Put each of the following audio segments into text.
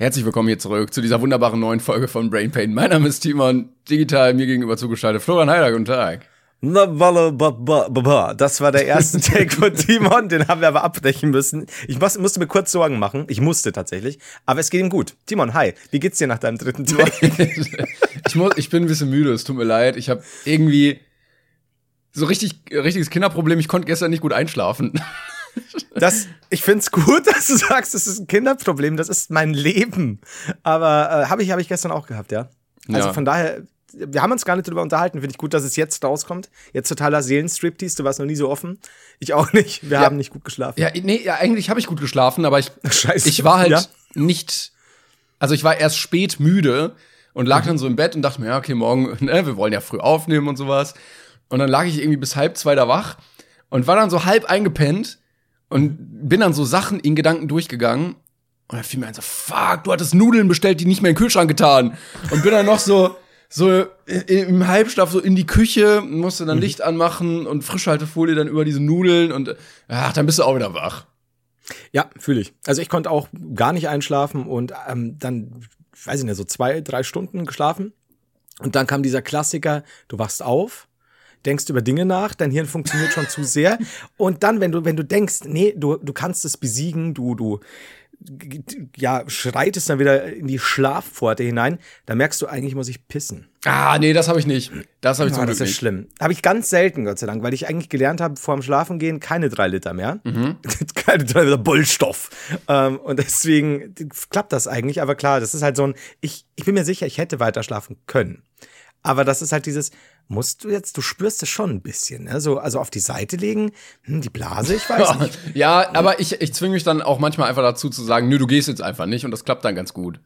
Herzlich willkommen hier zurück zu dieser wunderbaren neuen Folge von Brain Pain. Mein Name ist Timon, digital mir gegenüber zugeschaltet. Florian Heiler, guten Tag. Das war der erste Take von Timon, den haben wir aber abbrechen müssen. Ich musste mir kurz Sorgen machen. Ich musste tatsächlich. Aber es geht ihm gut. Timon, hi. Wie geht's dir nach deinem dritten Take? ich, muss, ich bin ein bisschen müde, es tut mir leid. Ich habe irgendwie so richtig richtiges Kinderproblem. Ich konnte gestern nicht gut einschlafen. Das, ich find's gut, dass du sagst, das ist ein Kinderproblem. Das ist mein Leben. Aber äh, habe ich, hab ich gestern auch gehabt, ja. Also Ja. von daher, wir haben uns gar nicht darüber unterhalten. Finde ich gut, dass es jetzt rauskommt. Jetzt totaler Seelenstriptease. Du warst noch nie so offen. Ich auch nicht. Wir haben nicht gut geschlafen. Ja, nee, ja, eigentlich habe ich gut geschlafen, aber ich, Scheiße. ich war halt Ja. nicht, also ich war erst spät müde und lag dann so im Bett und dachte mir, ja, okay, morgen, ne, wir wollen ja früh aufnehmen und sowas. Und dann lag ich irgendwie bis halb zwei da wach und war dann so halb eingepennt und bin dann so Sachen in Gedanken durchgegangen. Und dann fiel mir ein so, fuck, du hattest Nudeln bestellt, die nicht mehr in den Kühlschrank getan. Und bin dann noch so, so im Halbschlaf so in die Küche, musste dann Licht anmachen und Frischhaltefolie dann über diese Nudeln und ach, dann bist du auch wieder wach. Ja, fühle ich. Also ich konnte auch gar nicht einschlafen und ähm, dann, weiß ich nicht, so zwei, drei Stunden geschlafen. Und dann kam dieser Klassiker, du wachst auf, denkst über Dinge nach, dein Hirn funktioniert schon zu sehr. Und dann, wenn du, wenn du denkst, nee, du, du kannst es besiegen, du, du, ja, schreitest dann wieder in die Schlafpforte hinein, dann merkst du, eigentlich muss ich pissen. Ah, nee, das habe ich nicht. Das habe ich Ah, zum das Glück ist nicht. schlimm. Habe ich ganz selten, Gott sei Dank, weil ich eigentlich gelernt habe, vor dem Schlafengehen keine drei Liter mehr. keine drei Liter Bullstoff. Ähm, und deswegen klappt das eigentlich. Aber klar, das ist halt so ein, ich, ich bin mir sicher, ich hätte weiter schlafen können. Aber das ist halt dieses, musst du jetzt, du spürst es schon ein bisschen, ne? So, also auf die Seite legen, hm, die Blase, ich weiß nicht. Ja, aber ich, ich zwinge mich dann auch manchmal einfach dazu zu sagen, nö, du gehst jetzt einfach nicht und das klappt dann ganz gut.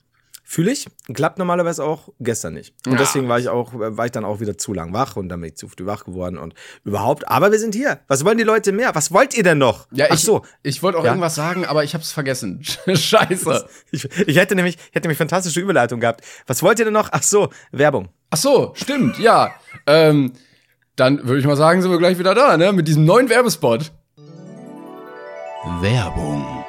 Fühle ich. Klappt normalerweise auch gestern nicht. Und deswegen war ich auch, war ich dann auch wieder zu lang wach und dann bin ich zu früh wach geworden und überhaupt. Aber wir sind hier. Was wollen die Leute mehr? Was wollt ihr denn noch? Ja, Ach ich, so. ich wollte auch Ja. irgendwas sagen, aber ich habe es vergessen. Scheiße. Ich, ich hätte nämlich, ich hätte nämlich fantastische Überleitung gehabt. Was wollt ihr denn noch? Ach so, Werbung. Ach so, stimmt, ja. Ähm, dann würde ich mal sagen, sind wir gleich wieder da, ne? Mit diesem neuen Werbespot. Werbung.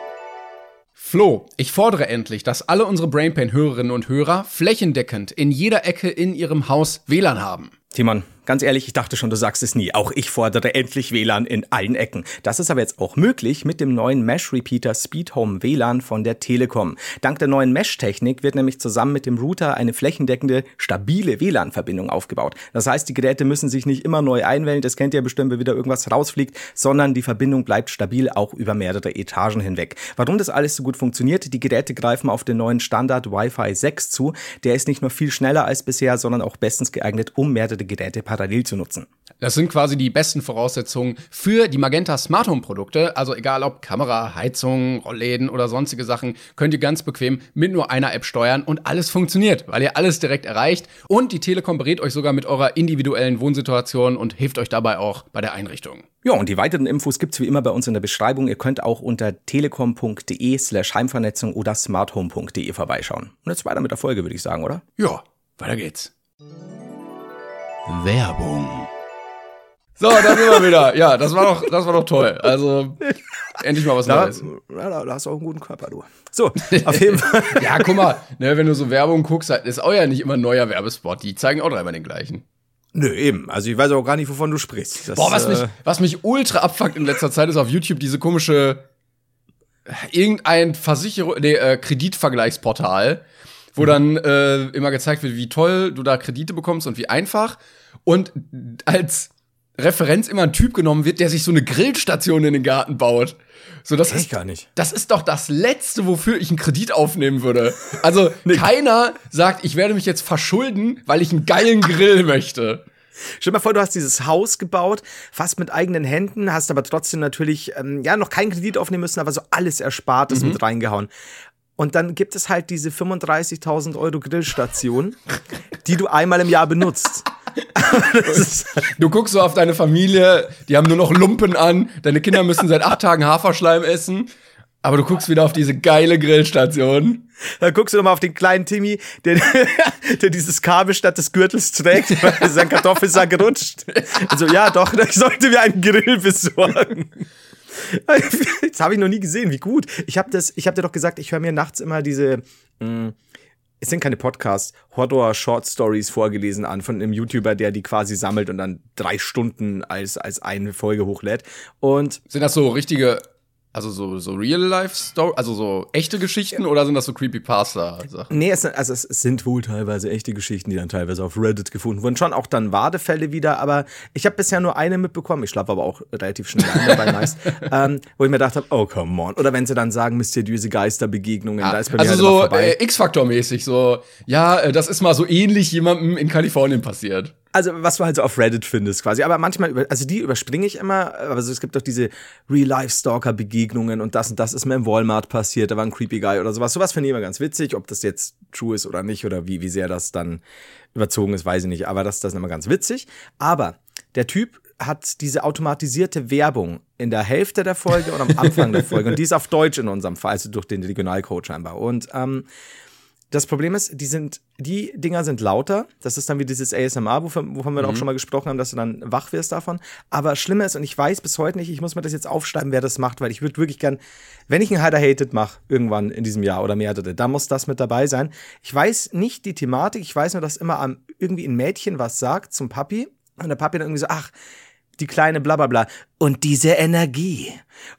Flo, ich fordere endlich, dass alle unsere Brainpain-Hörerinnen und Hörer flächendeckend in jeder Ecke in ihrem Haus WLAN haben. Timon, ganz ehrlich, ich dachte schon, du sagst es nie. Auch ich fordere endlich WLAN in allen Ecken. Das ist aber jetzt auch möglich mit dem neuen Mesh-Repeater Speed Home WLAN von der Telekom. Dank der neuen Mesh-Technik wird nämlich zusammen mit dem Router eine flächendeckende, stabile WLAN-Verbindung aufgebaut. Das heißt, die Geräte müssen sich nicht immer neu einwählen, das kennt ihr bestimmt, wenn wieder irgendwas rausfliegt, sondern die Verbindung bleibt stabil auch über mehrere Etagen hinweg. Warum das alles so gut funktioniert, die Geräte greifen auf den neuen Standard Wi-Fi 6 zu. Der ist nicht nur viel schneller als bisher, sondern auch bestens geeignet, um mehrere Geräte parallel zu nutzen. Das sind quasi die besten Voraussetzungen für die Magenta Smart Home Produkte. Also egal ob Kamera, Heizung, Rollläden oder sonstige Sachen, könnt ihr ganz bequem mit nur einer App steuern und alles funktioniert, weil ihr alles direkt erreicht. Und die Telekom berät euch sogar mit eurer individuellen Wohnsituation und hilft euch dabei auch bei der Einrichtung. Ja, und die weiteren Infos gibt's wie immer bei uns in der Beschreibung. Ihr könnt auch unter telekom.de slash Heimvernetzung oder smarthome.de vorbeischauen. Und jetzt weiter mit der Folge, würde ich sagen, oder? Ja, weiter geht's. Werbung. So, da sind wir wieder. Ja, das war doch, das war doch toll. Also endlich mal was Da, Neues. ja, da, hast du auch einen guten Körper, du. So, auf jeden Fall. Ja, guck mal, ne, wenn du so Werbung guckst, ist auch ja nicht immer ein neuer Werbespot. Die zeigen auch dreimal den gleichen. Nö, eben. Also ich weiß auch gar nicht, wovon du sprichst. Das, Boah, was mich, äh, was mich ultra abfuckt in letzter Zeit ist auf YouTube diese komische irgendein Versicherung, nee, äh, Kreditvergleichsportal, wo dann äh, immer gezeigt wird, wie toll du da Kredite bekommst und wie einfach. Und als Referenz immer ein Typ genommen wird, der sich so eine Grillstation in den Garten baut. So, das Kenn ich ist gar nicht. Das ist doch das Letzte, wofür ich einen Kredit aufnehmen würde. Also keiner sagt, ich werde mich jetzt verschulden, weil ich einen geilen Grill möchte. Stell dir mal vor, du hast dieses Haus gebaut, fast mit eigenen Händen, hast aber trotzdem natürlich, ähm, ja, noch keinen Kredit aufnehmen müssen, aber so alles Erspartes mhm. mit reingehauen. Und dann gibt es halt diese 35.000 Euro Grillstation, die du einmal im Jahr benutzt. Du guckst so auf deine Familie, die haben nur noch Lumpen an, deine Kinder müssen seit acht Tagen Haferschleim essen, aber du guckst wieder auf diese geile Grillstation. Da guckst du nochmal auf den kleinen Timmy, der, der dieses Kabel statt des Gürtels trägt, weil sein Kartoffelsack rutscht. Also ja, doch, ich sollte mir einen Grill besorgen. Das habe ich noch nie gesehen, wie gut. Ich habe hab dir doch gesagt, ich höre mir nachts immer diese, mh, mm, es sind keine Podcasts, Horror-Short-Stories vorgelesen an von einem YouTuber, der die quasi sammelt und dann drei Stunden als, als eine Folge hochlädt. Und sind das so richtige also so, so Real-Life-Story, also so echte Geschichten oder sind das so Creepypasta-Sachen? Nee, es, sind, also es sind wohl teilweise echte Geschichten, die dann teilweise auf Reddit gefunden wurden. Schon auch dann Wadefälle wieder, aber ich habe bisher nur eine mitbekommen. Ich schlafe aber auch relativ schnell ein dabei meist. ähm, wo ich mir gedacht habe, oh come on. Oder wenn sie dann sagen, mysteriöse Geisterbegegnungen, ja, da ist bei mir Also halt so äh, X-Faktor-mäßig, so, ja, äh, das ist mal so ähnlich jemandem in Kalifornien passiert also was du halt so auf Reddit findest quasi. Aber manchmal, über, also die überspringe ich immer. Also es gibt doch diese Real-Life-Stalker-Begegnungen und das und das ist mir im Walmart passiert. Da war ein creepy Guy oder sowas. Sowas finde ich immer ganz witzig. Ob das jetzt true ist oder nicht oder wie, wie sehr das dann überzogen ist, weiß ich nicht. Aber das, das ist immer ganz witzig. Aber der Typ hat diese automatisierte Werbung in der Hälfte der Folge und am Anfang der Folge. Und die ist auf Deutsch in unserem Fall, also durch den Regionalcode scheinbar. Und ähm, das Problem ist, die sind, die Dinger sind lauter. Das ist dann wie dieses ASMR, wovon, wovon wir mhm. auch schon mal gesprochen haben, dass du dann wach wirst davon. Aber schlimmer ist, und ich weiß bis heute nicht, ich muss mir das jetzt aufschreiben, wer das macht, weil ich würde wirklich gern, wenn ich einen Hider Hated mache, irgendwann in diesem Jahr oder mehrere, da muss das mit dabei sein. Ich weiß nicht die Thematik, ich weiß nur, dass immer irgendwie ein Mädchen was sagt zum Papi. Und der Papi dann irgendwie so, ach, die kleine Blablabla. Und diese Energie.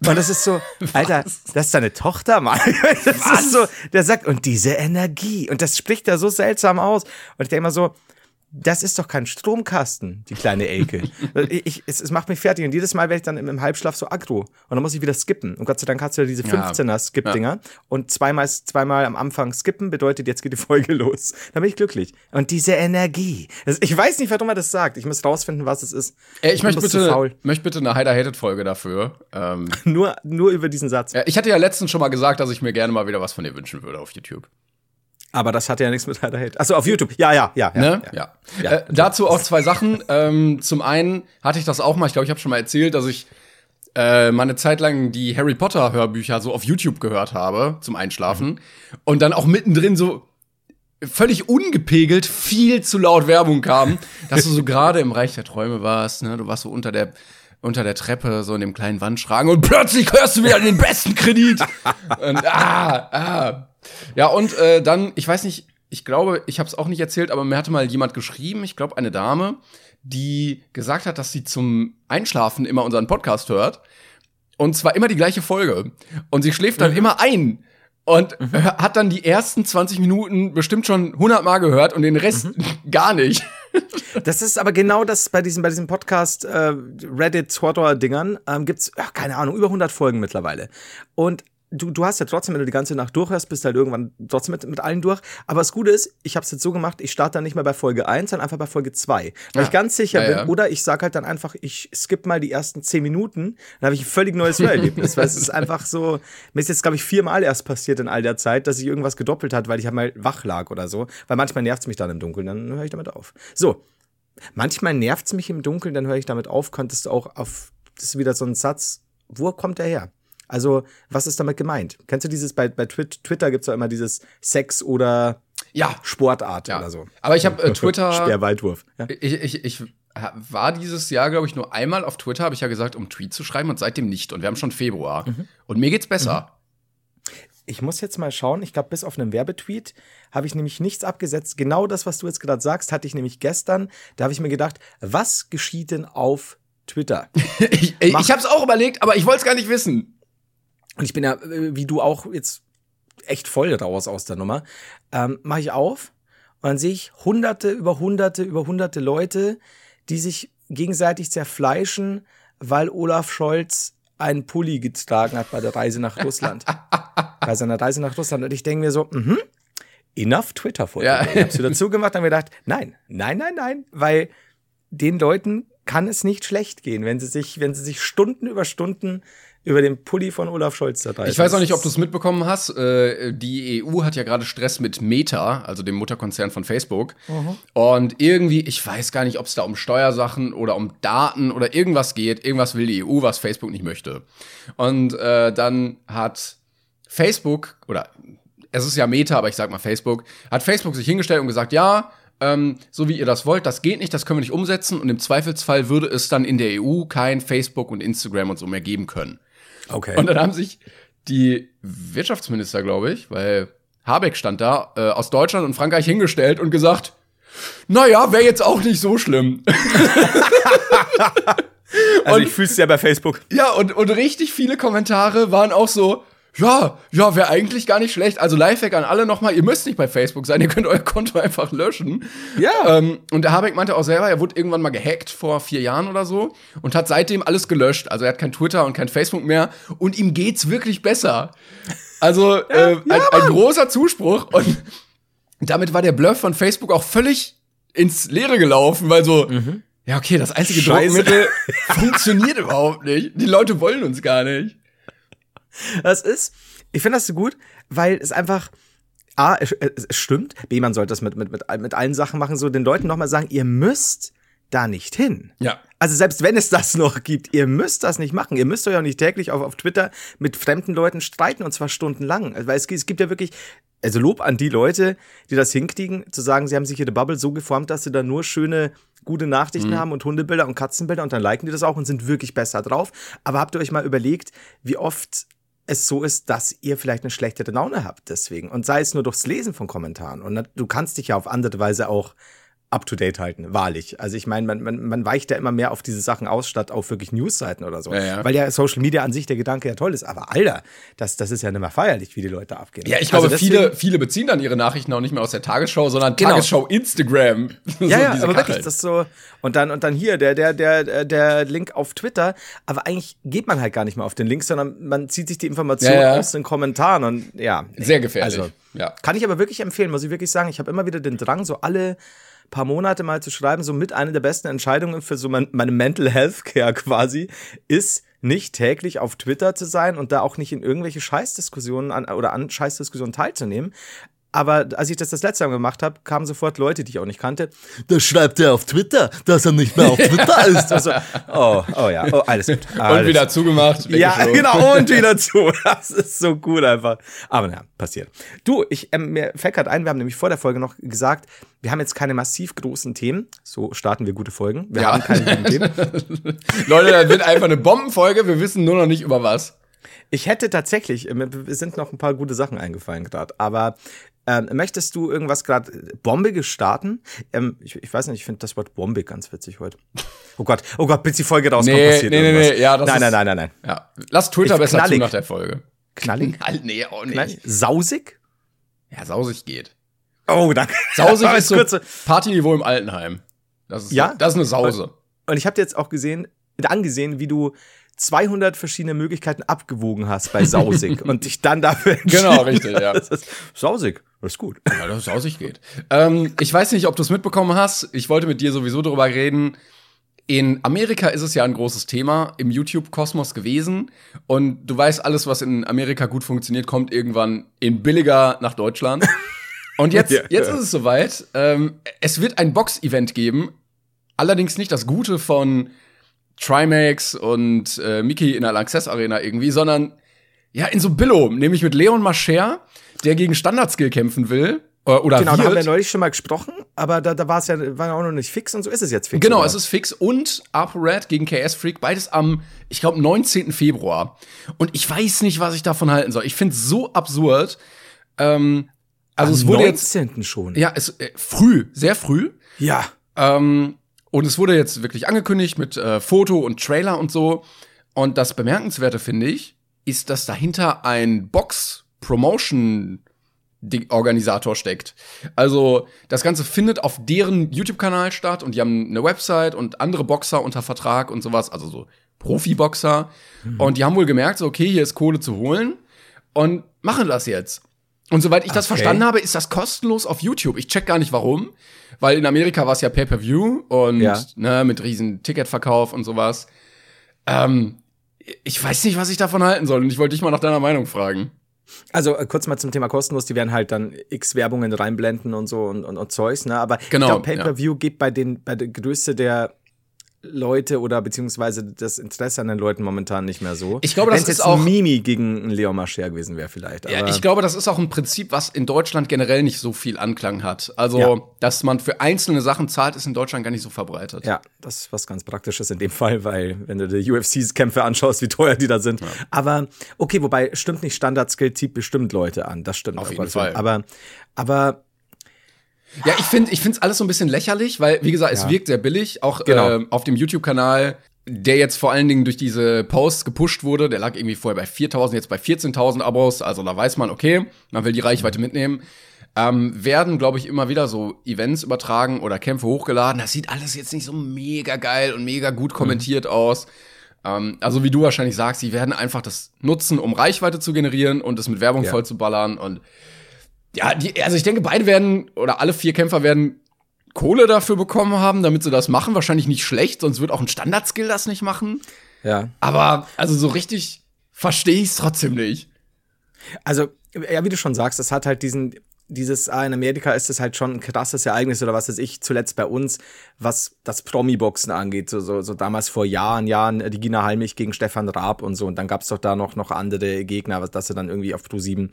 Und das ist so, Alter, das ist deine Tochter, Mann. Das Was? ist so, der sagt, und diese Energie. Und das spricht er so seltsam aus. Und ich denke mal so, das ist doch kein Stromkasten, die kleine Elke. ich, es, es, macht mich fertig und jedes Mal werde ich dann im, im, Halbschlaf so aggro und dann muss ich wieder skippen. Und Gott sei Dank hast du ja diese 15er Skip-Dinger ja. und zweimal, zweimal am Anfang skippen bedeutet, jetzt geht die Folge los. Dann bin ich glücklich. Und diese Energie. Das, ich weiß nicht, warum er das sagt. Ich muss rausfinden, was es ist. Ey, ich, ich möchte bitte, möchte bitte eine Heider-Hated-Folge dafür. Ähm, nur, nur über diesen Satz. Ja, ich hatte ja letztens schon mal gesagt, dass ich mir gerne mal wieder was von dir wünschen würde auf YouTube. Aber das hat ja nichts mit Heider Hate. Achso, auf YouTube. Ja, ja, ja. ja, ne? ja. ja. Äh, dazu auch zwei Sachen. Ähm, zum einen hatte ich das auch mal, ich glaube, ich habe schon mal erzählt, dass ich äh, mal eine Zeit lang die Harry Potter Hörbücher so auf YouTube gehört habe zum Einschlafen. Mhm. Und dann auch mittendrin so völlig ungepegelt viel zu laut Werbung kam, dass du so gerade im Reich der Träume warst, ne? Du warst so unter der unter der Treppe, so in dem kleinen Wandschrank und plötzlich hörst du wieder den besten Kredit. und ah, ah. Ja, und äh, dann, ich weiß nicht, ich glaube, ich habe es auch nicht erzählt, aber mir hatte mal jemand geschrieben, ich glaube eine Dame, die gesagt hat, dass sie zum Einschlafen immer unseren Podcast hört. Und zwar immer die gleiche Folge. Und sie schläft dann mhm. immer ein. Und mhm. hat dann die ersten 20 Minuten bestimmt schon 100 Mal gehört und den Rest mhm. gar nicht. Das ist aber genau das bei diesem, bei diesem Podcast äh, Reddit Twitter Dingern ähm, gibt's ach, keine Ahnung über 100 Folgen mittlerweile. Und du, du hast ja trotzdem, wenn du die ganze Nacht durchhörst, bist halt irgendwann trotzdem mit, mit allen durch. Aber das Gute ist, ich habe es jetzt so gemacht, ich starte dann nicht mehr bei Folge 1, sondern einfach bei Folge 2. Weil ja. ich ganz sicher ja, bin. Ja. Oder ich sage halt dann einfach, ich skippe mal die ersten 10 Minuten, dann habe ich ein völlig neues Hörerlebnis. weil es ist einfach so, mir ist jetzt, glaube ich, viermal erst passiert in all der Zeit, dass ich irgendwas gedoppelt hat, weil ich halt mal wach lag oder so. Weil manchmal nervt es mich dann im Dunkeln, dann höre ich damit auf. So. Manchmal nervt es mich im Dunkeln, dann höre ich damit auf, könntest du auch auf, das ist wieder so ein Satz, wo kommt der her? Also, was ist damit gemeint? Kennst du dieses, bei, bei Twitter gibt es ja immer dieses Sex oder ja. Sportart ja. oder so. Aber ich habe äh, Twitter. Speerweitwurf. Ja. Ich, ich, ich war dieses Jahr, glaube ich, nur einmal auf Twitter, habe ich ja gesagt, um Tweet zu schreiben und seitdem nicht. Und wir haben schon Februar. Mhm. Und mir geht's besser. Mhm. Ich muss jetzt mal schauen. Ich glaube, bis auf einen Werbetweet habe ich nämlich nichts abgesetzt. Genau das, was du jetzt gerade sagst, hatte ich nämlich gestern. Da habe ich mir gedacht, was geschieht denn auf Twitter? ich ich habe es auch überlegt, aber ich wollte es gar nicht wissen. Und ich bin ja, äh, wie du auch, jetzt echt voll raus aus der Nummer. Ähm, Mache ich auf und dann sehe ich hunderte über hunderte über hunderte Leute, die sich gegenseitig zerfleischen, weil Olaf Scholz einen Pulli getragen hat bei der Reise nach Russland. bei seiner Reise nach Russland. Und ich denke mir so, mhm, enough Twitter-Folge. Ja. Ich hab's wieder zugemacht und mir gedacht, nein, nein, nein, nein, weil den Leuten kann es nicht schlecht gehen, wenn sie sich, wenn sie sich Stunden über Stunden über den Pulli von Olaf Scholz zerteilen. Ich weiß auch nicht, ob du es mitbekommen hast. Äh, die EU hat ja gerade Stress mit Meta, also dem Mutterkonzern von Facebook. Und irgendwie, ich weiß gar nicht, ob es da um Steuersachen oder um Daten oder irgendwas geht. Irgendwas will die EU, was Facebook nicht möchte. Und äh, dann hat Facebook, oder es ist ja Meta, aber ich sag mal Facebook, hat Facebook sich hingestellt und gesagt, ja, ähm, so wie ihr das wollt, das geht nicht, das können wir nicht umsetzen und im Zweifelsfall würde es dann in der EU kein Facebook und Instagram und so mehr geben können. Okay. Und dann haben sich die Wirtschaftsminister, glaube ich, weil Habeck stand da, äh, aus Deutschland und Frankreich hingestellt und gesagt, naja, wäre jetzt auch nicht so schlimm. also und- ich fühl's ja bei Facebook. ja, und, und richtig viele Kommentare waren auch so, ja, ja, wäre eigentlich gar nicht schlecht. Also Lifehack an alle nochmal, ihr müsst nicht bei Facebook sein, ihr könnt euer Konto einfach löschen. Ja. Ähm, und der Habeck meinte auch selber, er wurde irgendwann mal gehackt vor vier Jahren oder so und hat seitdem alles gelöscht. Also er hat kein Twitter und kein Facebook mehr und ihm geht's wirklich besser. Also äh, ein, ein großer Zuspruch und damit war der Bluff von Facebook auch völlig ins Leere gelaufen, weil so, ja okay, das einzige Scheiße. Druckmittel funktioniert überhaupt nicht. Die Leute wollen uns gar nicht. Das ist, ich finde das so gut, weil es einfach, A, es, es stimmt, B, man sollte das mit, mit, mit, mit allen Sachen machen, so den Leuten nochmal sagen, ihr müsst da nicht hin. Ja. Also selbst wenn es das noch gibt, ihr müsst das nicht machen. Ihr müsst euch auch nicht täglich auf, auf Twitter mit fremden Leuten streiten und zwar stundenlang. Also, Weil es, gibt- es gibt ja wirklich, also Lob an die Leute, die das hinkriegen, zu sagen, sie haben sich ihre Bubble so geformt, dass sie da nur schöne, gute Nachrichten haben und Hundebilder und Katzenbilder und dann liken die das auch und sind wirklich besser drauf. Aber habt ihr euch mal überlegt, wie oft es so ist, dass ihr vielleicht eine schlechtere Laune habt deswegen. Und sei es nur durchs Lesen von Kommentaren. Und du kannst dich ja auf andere Weise auch up to date halten, wahrlich. Also ich meine, man, man, man weicht ja immer mehr auf diese Sachen aus, statt auf wirklich Newsseiten oder so. Ja, ja. Weil ja Social Media an sich der Gedanke ja toll ist. Aber Alter, das, das ist ja nicht mehr feierlich, wie die Leute abgehen. Ja, ich Also glaube, deswegen- viele, viele beziehen dann ihre Nachrichten auch nicht mehr aus der Tagesschau, sondern Genau. Tagesschau Instagram. So Ja, aber wirklich, das ist so. Und dann, und dann hier, der, der, der, der Link auf Twitter. Aber eigentlich geht man halt gar nicht mehr auf den Link, sondern man zieht sich die Information Ja, ja. aus den Kommentaren und ja. nee. Sehr gefährlich. Also, ja. Kann ich aber wirklich empfehlen, muss ich wirklich sagen. Ich habe immer wieder den Drang, so alle paar Monate mal zu schreiben, so mit einer der besten Entscheidungen für so mein, meine Mental Health Care quasi, ist nicht täglich auf Twitter zu sein und da auch nicht in irgendwelche Scheißdiskussionen an, oder an Scheißdiskussionen teilzunehmen. Aber als ich das das letzte Mal gemacht habe, kamen sofort Leute, die ich auch nicht kannte. Da schreibt er auf Twitter, dass er nicht mehr auf Twitter ist. Also, oh, oh ja, oh, alles gut. Und Alles wieder zugemacht. ja, genau, und wieder zu. Das ist so gut einfach. Aber naja, passiert. Du, ich, ähm, mir fällt gerade ein, wir haben nämlich vor der Folge noch gesagt, wir haben jetzt keine massiv großen Themen. So starten wir gute Folgen. Wir Ja. haben keine guten Themen. Leute, das wird einfach eine Bombenfolge. Wir wissen nur noch nicht über was. Ich hätte tatsächlich, äh, mir sind noch ein paar gute Sachen eingefallen gerade, aber ähm, möchtest du irgendwas gerade bombiges starten? Ähm, ich, ich weiß nicht, ich finde das Wort bombig ganz witzig heute. Oh Gott, oh Gott, bis die Folge rauskommt, Nee, passiert nee, nee, irgendwas. nee, ja, das nein, ist- nein, nein, nein, nein. Ja. Lass Twitter Ich- besser knallig. zu nach der Folge. Knallig? Knall, nee, auch nicht. Knallig? Sausig? Ja, sausig geht. Oh, danke. Sausig ist so kurze- Partyniveau im Altenheim. Das ist, Ja? das ist eine Sause. Und ich habe dir jetzt auch gesehen, angesehen, wie du 200 verschiedene Möglichkeiten abgewogen hast bei Sausig und dich dann dafür entschieden Genau, richtig, ja. Das ist Sausig, das ist gut. Ja, dass es sausig geht. Ähm, ich weiß nicht, ob du es mitbekommen hast. Ich wollte mit dir sowieso darüber reden. In Amerika ist es ja ein großes Thema im YouTube-Kosmos gewesen. Und du weißt, alles, was in Amerika gut funktioniert, kommt irgendwann in billiger nach Deutschland. Und jetzt, Ja. jetzt ist es soweit. Ähm, es wird ein Box-Event geben. Allerdings nicht das Gute von Trimax und äh, Mickey in der Lanxess Arena irgendwie, sondern ja, in so Billo, nämlich mit Leon Mascher, der gegen Standardskill kämpfen will. äh, Oder Genau, da wird. haben wir neulich schon mal gesprochen, aber da, da war es ja war ja auch noch nicht fix und so ist es jetzt fix. Genau, oder? es ist fix und ApoRed gegen KS Freak, beides am, ich glaube, 19. Februar. Und ich weiß nicht, was ich davon halten soll. Ich finde es so absurd. Ähm, also Am es wurde jetzt, 19. schon. ja, es äh, früh, sehr früh. ja. Ähm, und es wurde jetzt wirklich angekündigt mit äh, Foto und Trailer und so. Und das Bemerkenswerte, finde ich, ist, dass dahinter ein Box-Promotion-Organisator steckt. Also das Ganze findet auf deren YouTube-Kanal statt und die haben eine Website und andere Boxer unter Vertrag und sowas, also so Profi-Boxer. Und die haben wohl gemerkt, so, okay, hier ist Kohle zu holen und machen das jetzt. Und soweit ich das Okay. verstanden habe, ist das kostenlos auf YouTube. Ich check gar nicht warum, weil in Amerika war es ja Pay-per-View und Ja. ne, mit riesen Ticketverkauf und sowas. Ähm, ich weiß nicht, was ich davon halten soll und ich wollte dich mal nach deiner Meinung fragen. Also äh, kurz mal zum Thema kostenlos, die werden halt dann x Werbungen reinblenden und so und, und, und Zeugs, ne? Aber Genau, ich glaube, Pay-Per-View geht bei den bei der Größe der Leute oder beziehungsweise das Interesse an den Leuten momentan nicht mehr so. Ich glaube, das Wenn's ist jetzt auch- ein Mimi gegen Leon Mascher gewesen wäre vielleicht. Ja, ich glaube, das ist auch ein Prinzip, was in Deutschland generell nicht so viel Anklang hat. Also, Ja. dass man für einzelne Sachen zahlt, ist in Deutschland gar nicht so verbreitet. Ja, das ist was ganz Praktisches in dem Fall, weil wenn du die UFC-Kämpfe anschaust, wie teuer die da sind. Aber okay, wobei stimmt nicht, Standard-Skill zieht bestimmt Leute an. Das stimmt Auf jeden. Fall. Aber, aber Ja, ich finde ich find's alles so ein bisschen lächerlich, weil, wie gesagt, es Ja. wirkt sehr billig. Auch Genau. ähm, auf dem YouTube-Kanal, der jetzt vor allen Dingen durch diese Posts gepusht wurde, der lag irgendwie vorher bei 4.000, jetzt bei 14.000 Abos. Also da weiß man, okay, man will die Reichweite mitnehmen. Ähm, werden, glaube ich, immer wieder so Events übertragen oder Kämpfe hochgeladen. Das sieht alles jetzt nicht so mega geil und mega gut kommentiert aus. Ähm, also wie du wahrscheinlich sagst, sie werden einfach das nutzen, um Reichweite zu generieren und es mit Werbung Ja. voll zu ballern. Und ja, die, also ich denke, beide werden oder alle vier Kämpfer werden Kohle dafür bekommen haben, damit sie das machen. Wahrscheinlich nicht schlecht, sonst wird auch ein Standardskill das nicht machen. ja. Aber also so richtig verstehe ich es trotzdem nicht. Also, ja, wie du schon sagst, es hat halt diesen, dieses, ah, in Amerika ist es halt schon ein krasses Ereignis oder was weiß ich, zuletzt bei uns, was das Promi-Boxen angeht, so, so, so damals vor Jahren, Jahren, äh, die Gina Halmich gegen Stefan Raab und so, und dann gab's doch da noch, noch andere Gegner, was, dass sie dann irgendwie auf Pro 7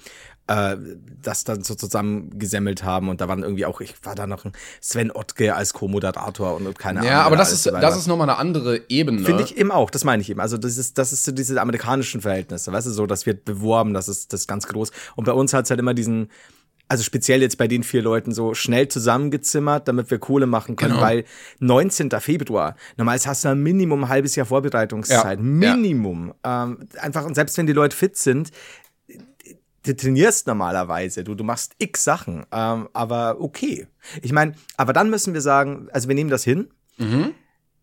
äh, das dann so zusammengesemmelt haben und da waren irgendwie auch, ich war da noch ein Sven Ottke als Co-Moderator und, und keine Ahnung. Ja, aber das ist, das ist nochmal eine andere Ebene. Finde ich eben auch, das meine ich eben. Also das ist, das ist so diese amerikanischen Verhältnisse, weißt du, so, das wird beworben, das ist, das ist ganz groß. Und bei uns hat's halt immer diesen, also speziell jetzt bei den vier Leuten so schnell zusammengezimmert, damit wir Kohle machen können, Genau. weil 19. Februar, normalerweise hast du ein Minimum ein halbes Jahr Vorbereitungszeit, Ja, Minimum. Ähm, einfach, und selbst wenn die Leute fit sind, du trainierst normalerweise, du, du machst x Sachen, ähm, aber okay. Ich meine, aber dann müssen wir sagen, also wir nehmen das hin.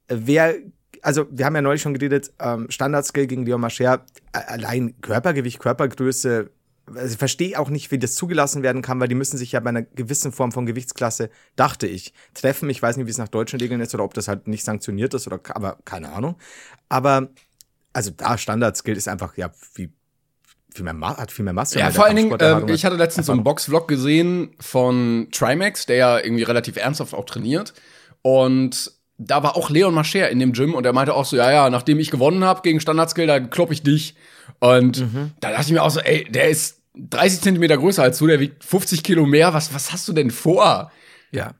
Wer, also wir haben ja neulich schon geredet, ähm, Standardskill gegen Leon Mascher, allein Körpergewicht, Körpergröße, also ich verstehe auch nicht, wie das zugelassen werden kann, weil die müssen sich ja bei einer gewissen Form von Gewichtsklasse, dachte ich, treffen. Ich weiß nicht, wie es nach deutschen Regeln ist oder ob das halt nicht sanktioniert ist oder, aber keine Ahnung. Aber, also da Standardskill ist einfach, ja, wie, viel mehr, Ma- hat viel mehr Masse. Ja, vor allen Dingen, ähm, ich hat. hatte letztens so einen Boxvlog gesehen von Trimax, der ja irgendwie relativ ernsthaft auch trainiert. Und da war auch Leon Mascher in dem Gym und er meinte auch so, ja, ja, nachdem ich gewonnen habe gegen Standardskill, da klopp ich dich. Und Mhm. da dachte ich mir auch so, ey, der ist 30 Zentimeter größer als du, der wiegt 50 Kilo mehr. Was, was hast du denn vor? Ja.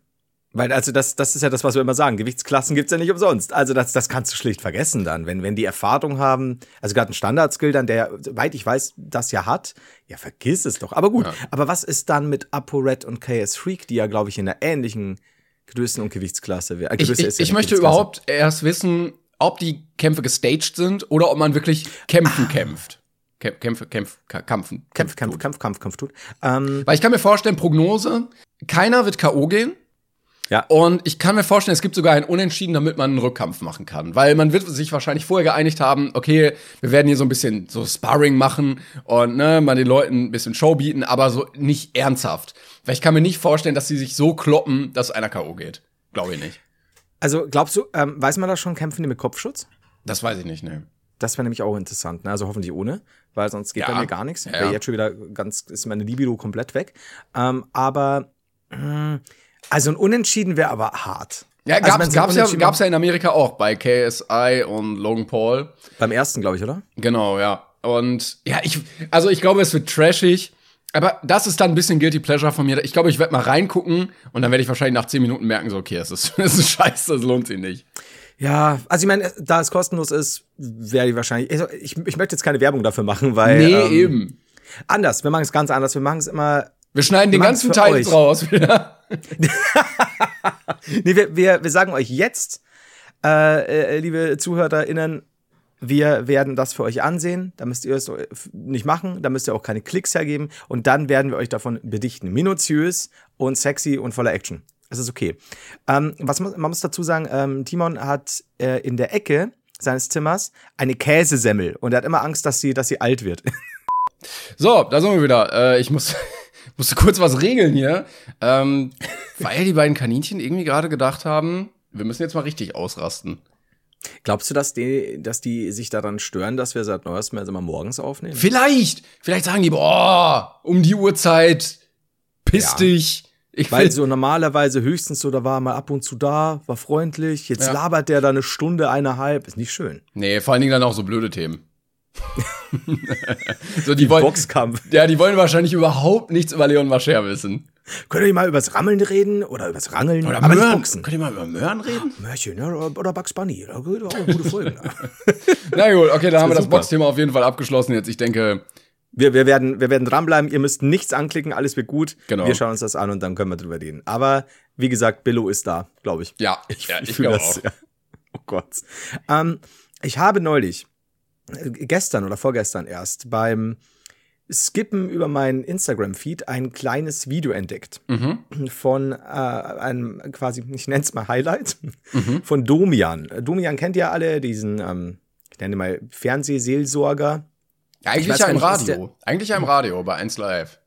Weil, also, das, das ist ja das, was wir immer sagen. Gewichtsklassen gibt's ja nicht umsonst. Also, das, das kannst du schlicht vergessen dann. Wenn, wenn die Erfahrung haben, also gerade ein Standardskill dann, der, soweit ich weiß, das ja hat, ja, vergiss es doch. Aber gut. Aber was ist dann mit ApoRed und KS Freak, die ja, glaube ich, in einer ähnlichen Größen- und Gewichtsklasse wäre? Äh, Ich, ich, ist ja ich möchte überhaupt erst wissen, ob die Kämpfe gestaged sind oder ob man wirklich kämpfen kämpft. Kämpf, Kämpfe, Kämpf, Ka- Kampfen. Kampf, Kampf, Kampf, Kampf, Kampf tut. Ähm, Weil ich kann mir vorstellen, Prognose, keiner wird K.O. gehen. Ja. Und ich kann mir vorstellen, es gibt sogar einen Unentschieden, damit man einen Rückkampf machen kann. Weil man wird sich wahrscheinlich vorher geeinigt haben, okay, wir werden hier so ein bisschen so Sparring machen und ne, mal den Leuten ein bisschen Show bieten, aber so nicht ernsthaft. Weil ich kann mir nicht vorstellen, dass sie sich so kloppen, dass einer K.O. geht. Glaube ich nicht. also, glaubst du, ähm, weiß man da schon, kämpfen die mit Kopfschutz? Das weiß ich nicht, ne. Das wäre nämlich auch interessant, ne? Also hoffentlich ohne, weil sonst geht Ja. bei mir gar nichts. Ja, jetzt schon wieder ganz, ist meine Libido komplett weg. Ähm, aber mh, also ein Unentschieden wäre aber hart. Ja, Also, gab's, ja, gab's ja in Amerika auch bei KSI und Logan Paul. Beim ersten, glaube ich, oder? Genau, ja. Und ja, ich, also ich glaube, es wird trashig. Aber das ist dann ein bisschen Guilty Pleasure von mir. Ich glaube, ich werde mal reingucken und dann werde ich wahrscheinlich nach 10 Minuten merken, so, okay, es ist, es ist scheiße, das lohnt sich nicht. Ja, also ich meine, da es kostenlos ist, werde ich wahrscheinlich. Also ich, ich möchte jetzt keine Werbung dafür machen, weil. Nee, ähm, eben. Anders, wir machen es ganz anders. Wir machen es immer. Wir schneiden den wir machen's ganzen Teil euch. jetzt raus. wieder. Nee, wir, wir, wir sagen euch jetzt, äh, äh, liebe ZuhörerInnen, wir werden das für euch ansehen. Da müsst ihr es nicht machen. Da müsst ihr auch keine Klicks hergeben. Und dann werden wir euch davon bedichten. Minutiös und sexy und voller Action. Das ist okay. Ähm, was muss, man muss dazu sagen, ähm, Timon hat äh, in der Ecke seines Zimmers eine Käsesemmel und er hat immer Angst, dass sie, dass sie alt wird. So, da sind wir wieder. Äh, ich muss, musste kurz was regeln hier. Ähm, weil die beiden Kaninchen irgendwie gerade gedacht haben, wir müssen jetzt mal richtig ausrasten. Glaubst du, dass die, dass die sich daran stören, dass wir seit neuestem immer morgens aufnehmen? Vielleicht, vielleicht sagen die, boah, um die Uhrzeit, piss Ja. dich. Ich Weil so normalerweise höchstens so, da war mal ab und zu da, war freundlich. Jetzt Ja. labert der da eine Stunde, eineinhalb. Ist nicht schön. Nee, vor allen Dingen dann auch so blöde Themen. so, die, wollen, Boxkampf. ja, die wollen wahrscheinlich überhaupt nichts über Leon Mascher wissen. Könnt ihr mal übers Rammeln reden oder übers Rangeln? Oder aber Möhren. Boxen. Könnt ihr mal über Möhren reden? Mörchen, ja, oder, oder Bugs Bunny. Da auch gute Folgen. Na gut, okay, dann haben wir das super. Boxthema auf jeden Fall abgeschlossen. Jetzt, ich denke, wir, wir, werden, wir werden dranbleiben. Ihr müsst nichts anklicken, alles wird gut. Genau. Wir schauen uns das an und dann können wir drüber reden. Aber wie gesagt, Billo ist da, glaube ich. ja, ich, ja, ich, fühl glaube auch. ja. Oh Gott. Ähm, ich habe neulich, äh, gestern oder vorgestern erst, beim Skippen über meinen Instagram-Feed ein kleines Video entdeckt Mhm. von äh, einem quasi, ich nenne es mal Highlight, Mhm. von Domian. Domian kennt ihr alle, diesen, ähm, ich nenne ihn mal Fernsehseelsorger. Eigentlich ja im Radio. Eigentlich ja im Radio, bei 1 Live.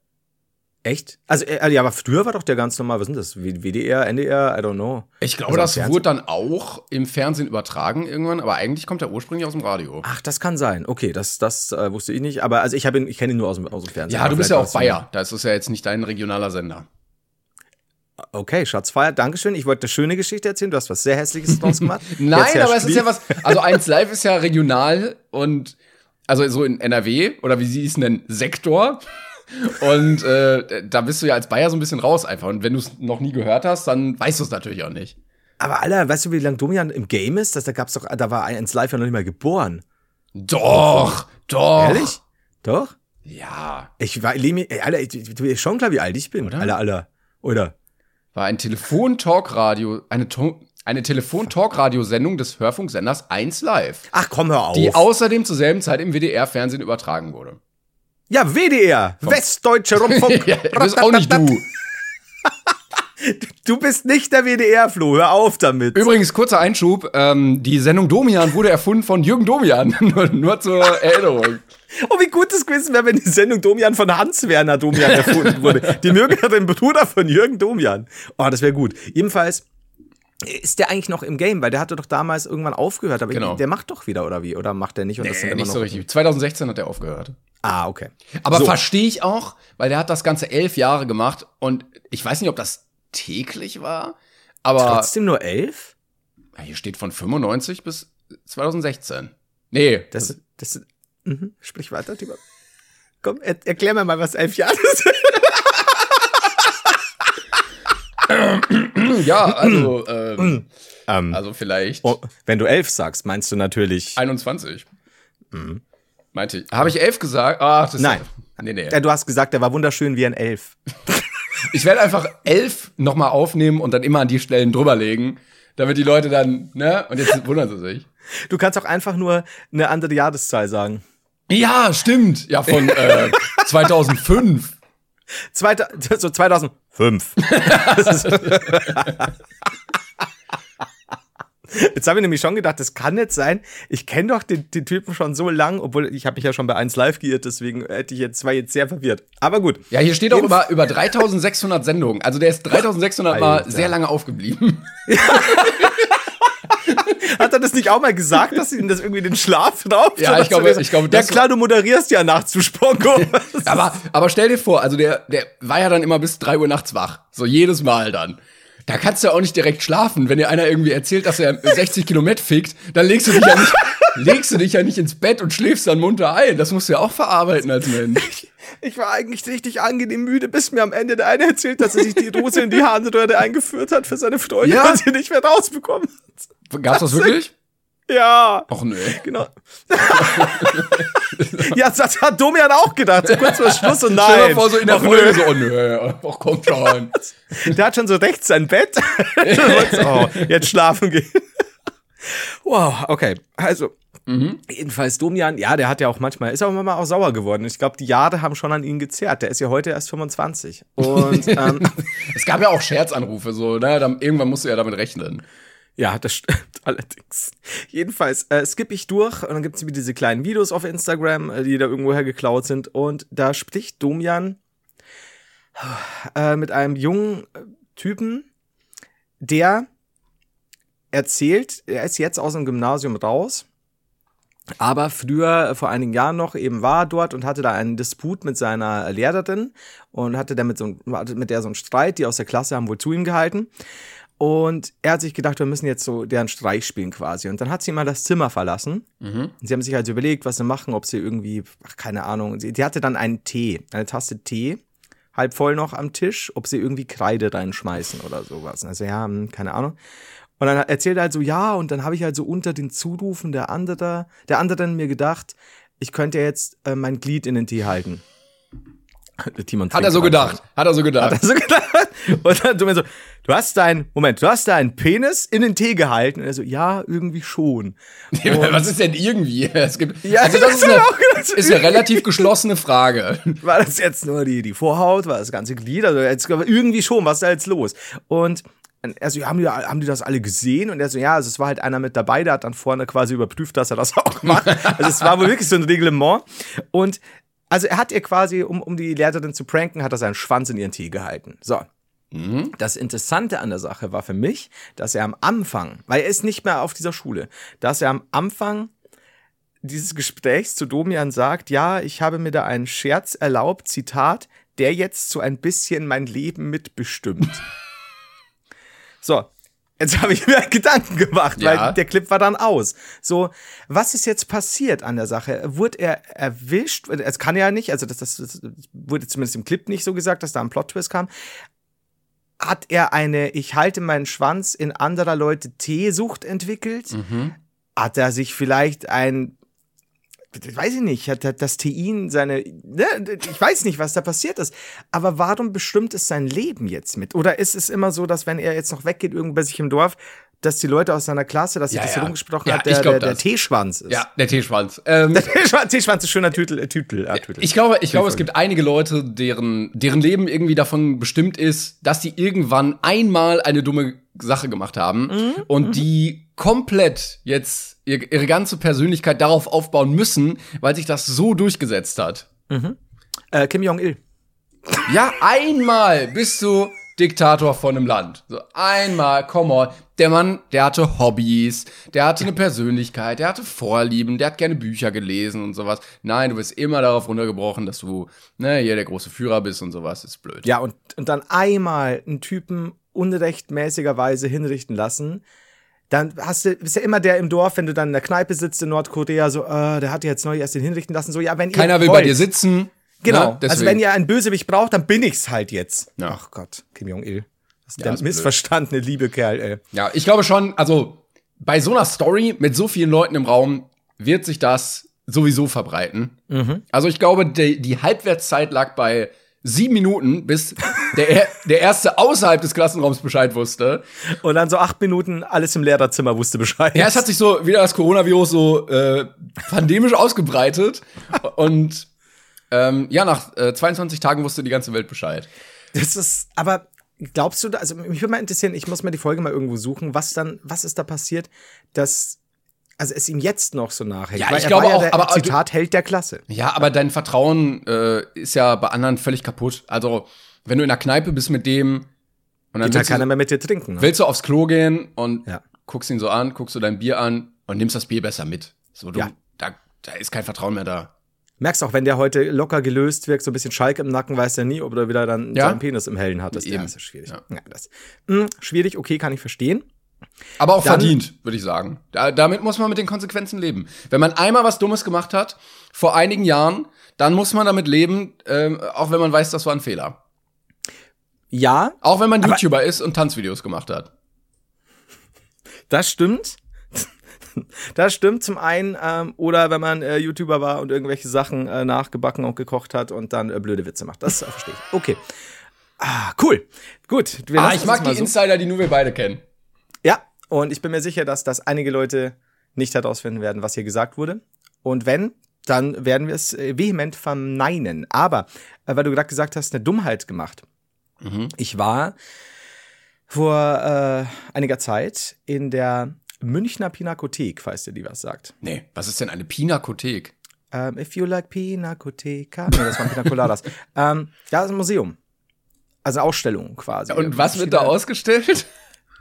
Echt? Also, äh, ja, aber früher war doch der ganz normal, was sind das? WDR, NDR, I don't know. Ich glaube, Also das wurde dann auch im Fernsehen übertragen irgendwann, aber eigentlich kommt er ursprünglich aus dem Radio. Ach, das kann sein. Okay, das, das äh, wusste ich nicht. Aber also ich ihn, ich kenne ihn nur aus dem, aus dem Fernsehen. Ja, du bist ja auch Bayer. Da ist es ja jetzt nicht dein regionaler Sender. Okay, Schatzfeier, Dankeschön. Ich wollte eine schöne Geschichte erzählen. Du hast was sehr Hässliches draus gemacht. Nein, aber es ist ja was. Also 1 Live ist ja regional und also so in NRW oder wie sie es nennen, Sektor. Und äh, da bist du ja als Bayer so ein bisschen raus einfach. Und wenn du es noch nie gehört hast, dann weißt du es natürlich auch nicht. Aber Alter, weißt du, wie lange Domian im Game ist? Das, da gab's doch, da war eins live ja noch nicht mal geboren. Doch, doch. Ehrlich? Doch? Ja. Ich war, Lemi, ey, Alter, ich, du bist schon klar, wie alt ich bin. Oder? Alter, Alter. Oder? War ein Telefon-Talk-Radio, eine, To- eine Telefon-Talk-Radiosendung des Hörfunksenders 1 Live, Ach, komm, hör auf. die außerdem zur selben Zeit im WDR-Fernsehen übertragen wurde. ja, WDR. Westdeutsche Rundfunk. ja, du bist auch nicht du. Du bist nicht der WDR, Flo. Hör auf damit. Übrigens, kurzer Einschub, ähm, die Sendung Domian wurde erfunden von Jürgen Domian, nur, nur zur Erinnerung. Oh, wie gut es gewesen wäre, wenn die Sendung Domian von Hans-Werner Domian erfunden wurde. Die den Bruder von Jürgen Domian. Oh, das wäre gut. Jedenfalls ist der eigentlich noch im Game, weil der hatte doch damals irgendwann aufgehört. Aber Genau. der macht doch wieder, oder wie? Oder macht der nicht? Und das sind immer nicht noch so richtig. 2016 hat er aufgehört. Ah, okay. Aber So. verstehe ich auch, weil der hat das Ganze elf Jahre gemacht und ich weiß nicht, ob das täglich war, aber Trotzdem nur elf? Hier steht von 95 bis 2016. Nee, Das, das, mhm. sprich weiter, Tibor. Komm, er, erklär mir mal, was elf Jahre sind. Ja, also, ähm, Ähm, also vielleicht oh, wenn du elf sagst, meinst du natürlich. 21. Meinte ich. Habe ich elf gesagt? Ach, das Nein. Nee, nee. Ja, du hast gesagt, der war wunderschön wie ein Elf. Ich werde einfach elf nochmal aufnehmen und dann immer an die Stellen drüberlegen, damit die Leute dann, ne? Und jetzt wundern sie sich. Du kannst auch einfach nur eine andere Jahreszahl sagen. Ja, stimmt. Ja, von äh, 2005. Zweiter, so 2005. Ist- Jetzt habe ich nämlich schon gedacht, das kann nicht sein. Ich kenne doch den, den Typen schon so lang, obwohl ich habe mich ja schon bei 1 Live geirrt, deswegen hätte ich jetzt, war jetzt sehr verwirrt. Aber gut. Ja, hier steht auch über, über 3600 Sendungen. Also der ist 3600 Mal sehr lange aufgeblieben. Hat er das nicht auch mal gesagt, dass ihn das irgendwie den Schlaf raubt? Ja, ich glaube- ich glaube, Ja das- klar, du moderierst ja nachts zu Spongo. Aber, aber stell dir vor, also der, der war ja dann immer bis 3 Uhr nachts wach. So jedes Mal dann. Da kannst du ja auch nicht direkt schlafen. Wenn dir einer irgendwie erzählt, dass er 60 Kilometer fickt, dann legst du dich ja nicht, legst du dich ja nicht ins Bett und schläfst dann munter ein. Das musst du ja auch verarbeiten als Mensch. Ich war eigentlich richtig angenehm müde, bis mir am Ende der eine erzählt, dass er sich die Dose in die Harnröhre eingeführt hat für seine Freundin, Ja. weil sie nicht mehr rausbekommen hat. Gab's das wirklich? Ja. Och nö. Genau. ja, das hat Domian auch gedacht. So kurz vor Schluss und Stell dir nein. vor, so in der Och, Folge nö. so, oh nö, ach komm schon. Der hat schon so rechts sein Bett. Oh, jetzt schlafen gehen. Wow, okay. Also, jedenfalls Domian, ja, der hat ja auch manchmal, ist auch immer mal auch sauer geworden. Ich glaube, die Jahre haben schon an ihn gezerrt. Der ist ja heute erst 25. Und ähm, Es gab ja auch Scherzanrufe, so, ne? Dann, irgendwann musst du ja damit rechnen. Ja, das stimmt allerdings. Jedenfalls äh, skippe ich durch und dann gibt es wieder diese kleinen Videos auf Instagram, äh, die da irgendwoher geklaut sind. Und da spricht Domian äh, mit einem jungen äh, Typen, der erzählt, er ist jetzt aus dem Gymnasium raus, aber früher, äh, vor einigen Jahren noch, eben war dort und hatte da einen Disput mit seiner Lehrerin und hatte damit so, mit der so einen Streit, die aus der Klasse haben wohl zu ihm gehalten. Und er hat sich gedacht, wir müssen jetzt so deren Streich spielen quasi. Und dann hat sie mal das Zimmer verlassen. Mhm. Sie haben sich also überlegt, was sie machen, ob sie irgendwie, ach, keine Ahnung. Sie, die hatte dann einen Tee, eine Tasse Tee, halb voll noch am Tisch, ob sie irgendwie Kreide reinschmeißen oder sowas. Also ja, hm, keine Ahnung. Und dann erzählt er halt so, ja, und dann habe ich halt so unter den Zurufen der andere, der anderen mir gedacht, ich könnte jetzt äh, mein Glied in den Tee halten. Timon Hat er so gedacht. Hat er so gedacht. Hat er so gedacht. Und dann du mir so, du hast deinen, Moment, du hast deinen Penis in den Tee gehalten. Und er so, ja, irgendwie schon. Ja, was ist denn irgendwie? Es gibt, ja, also das, ist eine, ist eine relativ geschlossene Frage. War das jetzt nur die, die Vorhaut, war das ganze Glied? Also jetzt, irgendwie schon, was ist da jetzt los? Und also haben die, haben die das alle gesehen? Und er so, ja, also es war halt einer mit dabei, der hat dann vorne quasi überprüft, dass er das auch macht. Also es war wohl wirklich so ein Reglement. Und also er hat ihr quasi, um, um die Lehrerin zu pranken, hat er seinen Schwanz in ihren Tee gehalten. So. Mhm. Das Interessante an der Sache war für mich, dass er am Anfang, weil er ist nicht mehr auf dieser Schule, dass er am Anfang dieses Gesprächs zu Domian sagt, ja, ich habe mir da einen Scherz erlaubt, Zitat, der jetzt so ein bisschen mein Leben mitbestimmt. so, Jetzt habe ich mir Gedanken gemacht, ja. weil der Clip war dann aus. So, was ist jetzt passiert an der Sache? Wurde er erwischt? Es kann ja nicht, also das, das, das wurde zumindest im Clip nicht so gesagt, dass da ein Plot-Twist kam. Hat er eine Ich halte meinen Schwanz in anderer Leute T-Sucht entwickelt? Mhm. Hat er sich vielleicht ein weiß ich nicht, hat das Tein seine, ne, ich weiß nicht, was da passiert ist. Aber warum bestimmt es sein Leben jetzt mit? Oder ist es immer so, dass wenn er jetzt noch weggeht, irgendwo bei sich im Dorf, dass die Leute aus seiner Klasse, dass sich ja, das ja. rumgesprochen ja, hat, der, der, der Teeschwanz ist. Ja, der Teeschwanz. Ähm, der Teeschwanz, Teeschwanz ist schöner Titel. Äh, Titel, äh, Titel. Ich glaube, ich glaube, es gibt einige Leute, deren, deren Leben irgendwie davon bestimmt ist, dass die irgendwann einmal eine dumme Sache gemacht haben mhm. und mhm. die komplett jetzt ihre ganze Persönlichkeit darauf aufbauen müssen, weil sich das so durchgesetzt hat. Mhm. Äh, Kim Jong-il. Ja, einmal bist du Diktator von einem Land. So einmal, come on. Der Mann, der hatte Hobbys, der hatte eine Persönlichkeit, der hatte Vorlieben, der hat gerne Bücher gelesen und sowas. Nein, du bist immer darauf runtergebrochen, dass du, ne, hier der große Führer bist und sowas, ist blöd. Ja, und, und dann einmal einen Typen unrechtmäßigerweise hinrichten lassen, dann hast du, bist ja immer der im Dorf, wenn du dann in der Kneipe sitzt in Nordkorea, so, äh, der hat jetzt neu erst den hinrichten lassen, so, ja, wenn Keiner will wollt, bei dir sitzen. Genau. Ne? Also wenn ihr einen Bösewicht braucht, dann bin ich's halt jetzt. Ja. Ach Gott, Kim Jong-il. Der ja, missverstandene liebe Kerl, ey. Ja, ich glaube schon, also bei so einer Story mit so vielen Leuten im Raum wird sich das sowieso verbreiten. Mhm. Also ich glaube, die, die Halbwertszeit lag bei sieben Minuten, bis der, der Erste außerhalb des Klassenraums Bescheid wusste. Und dann so acht Minuten alles im Lehrerzimmer wusste Bescheid. Ja, es hat sich so wieder das Coronavirus so äh, pandemisch ausgebreitet. Und ähm, ja, nach äh, 22 Tagen wusste die ganze Welt Bescheid. Das ist, aber glaubst du, da, also mich würde mal interessieren, ich muss mir die Folge mal irgendwo suchen, was dann, was ist da passiert, dass also es ihm jetzt noch so nachhängt. Ja, ich glaube ja auch, der, aber Zitat du, Held der Klasse. Ja, aber dein Vertrauen äh, ist ja bei anderen völlig kaputt. Also wenn du in der Kneipe bist mit dem und dann willst keiner du, mehr mit dir trinken. Ne? Willst du aufs Klo gehen und ja. guckst ihn so an, guckst du dein Bier an und nimmst das Bier besser mit. So, du, ja. da, da ist kein Vertrauen mehr da. Merkst auch, wenn der heute locker gelöst wirkt, so ein bisschen Schalk im Nacken, weiß er nie, ob er wieder dann ja? seinen Penis im Hellen hat. Das, ja, ist schwierig. Ja. Ja, das, mh, hm, schwierig, okay, kann ich verstehen. Aber auch Dann, verdient, würde ich sagen. Da, damit muss man mit den Konsequenzen leben. Wenn man einmal was Dummes gemacht hat, vor einigen Jahren, dann muss man damit leben, ähm, auch wenn man weiß, das war ein Fehler. Ja. Auch wenn man YouTuber ist und Tanzvideos gemacht hat. Das stimmt. Das stimmt zum einen, ähm, oder wenn man äh, YouTuber war und irgendwelche Sachen äh, nachgebacken und gekocht hat und dann äh, blöde Witze macht. Das verstehe ich. Okay. Ah, cool. Gut. ah, ich mag die so. Insider, die nur wir beide kennen. Ja, und ich bin mir sicher, dass das einige Leute nicht herausfinden werden, was hier gesagt wurde. Und wenn, dann werden wir es äh, vehement verneinen. Aber, äh, weil du gerade gesagt hast, eine Dummheit gemacht. Mhm. Ich war vor äh, einiger Zeit in der Münchner Pinakothek, falls dir die was sagt. Nee, was ist denn eine Pinakothek? Um, ähm, if you like Pinacoteca. Nee, das waren Pinacoladas. um, ähm, ja, das ist ein Museum. Also Ausstellungen quasi. Und was wird da ausgestellt?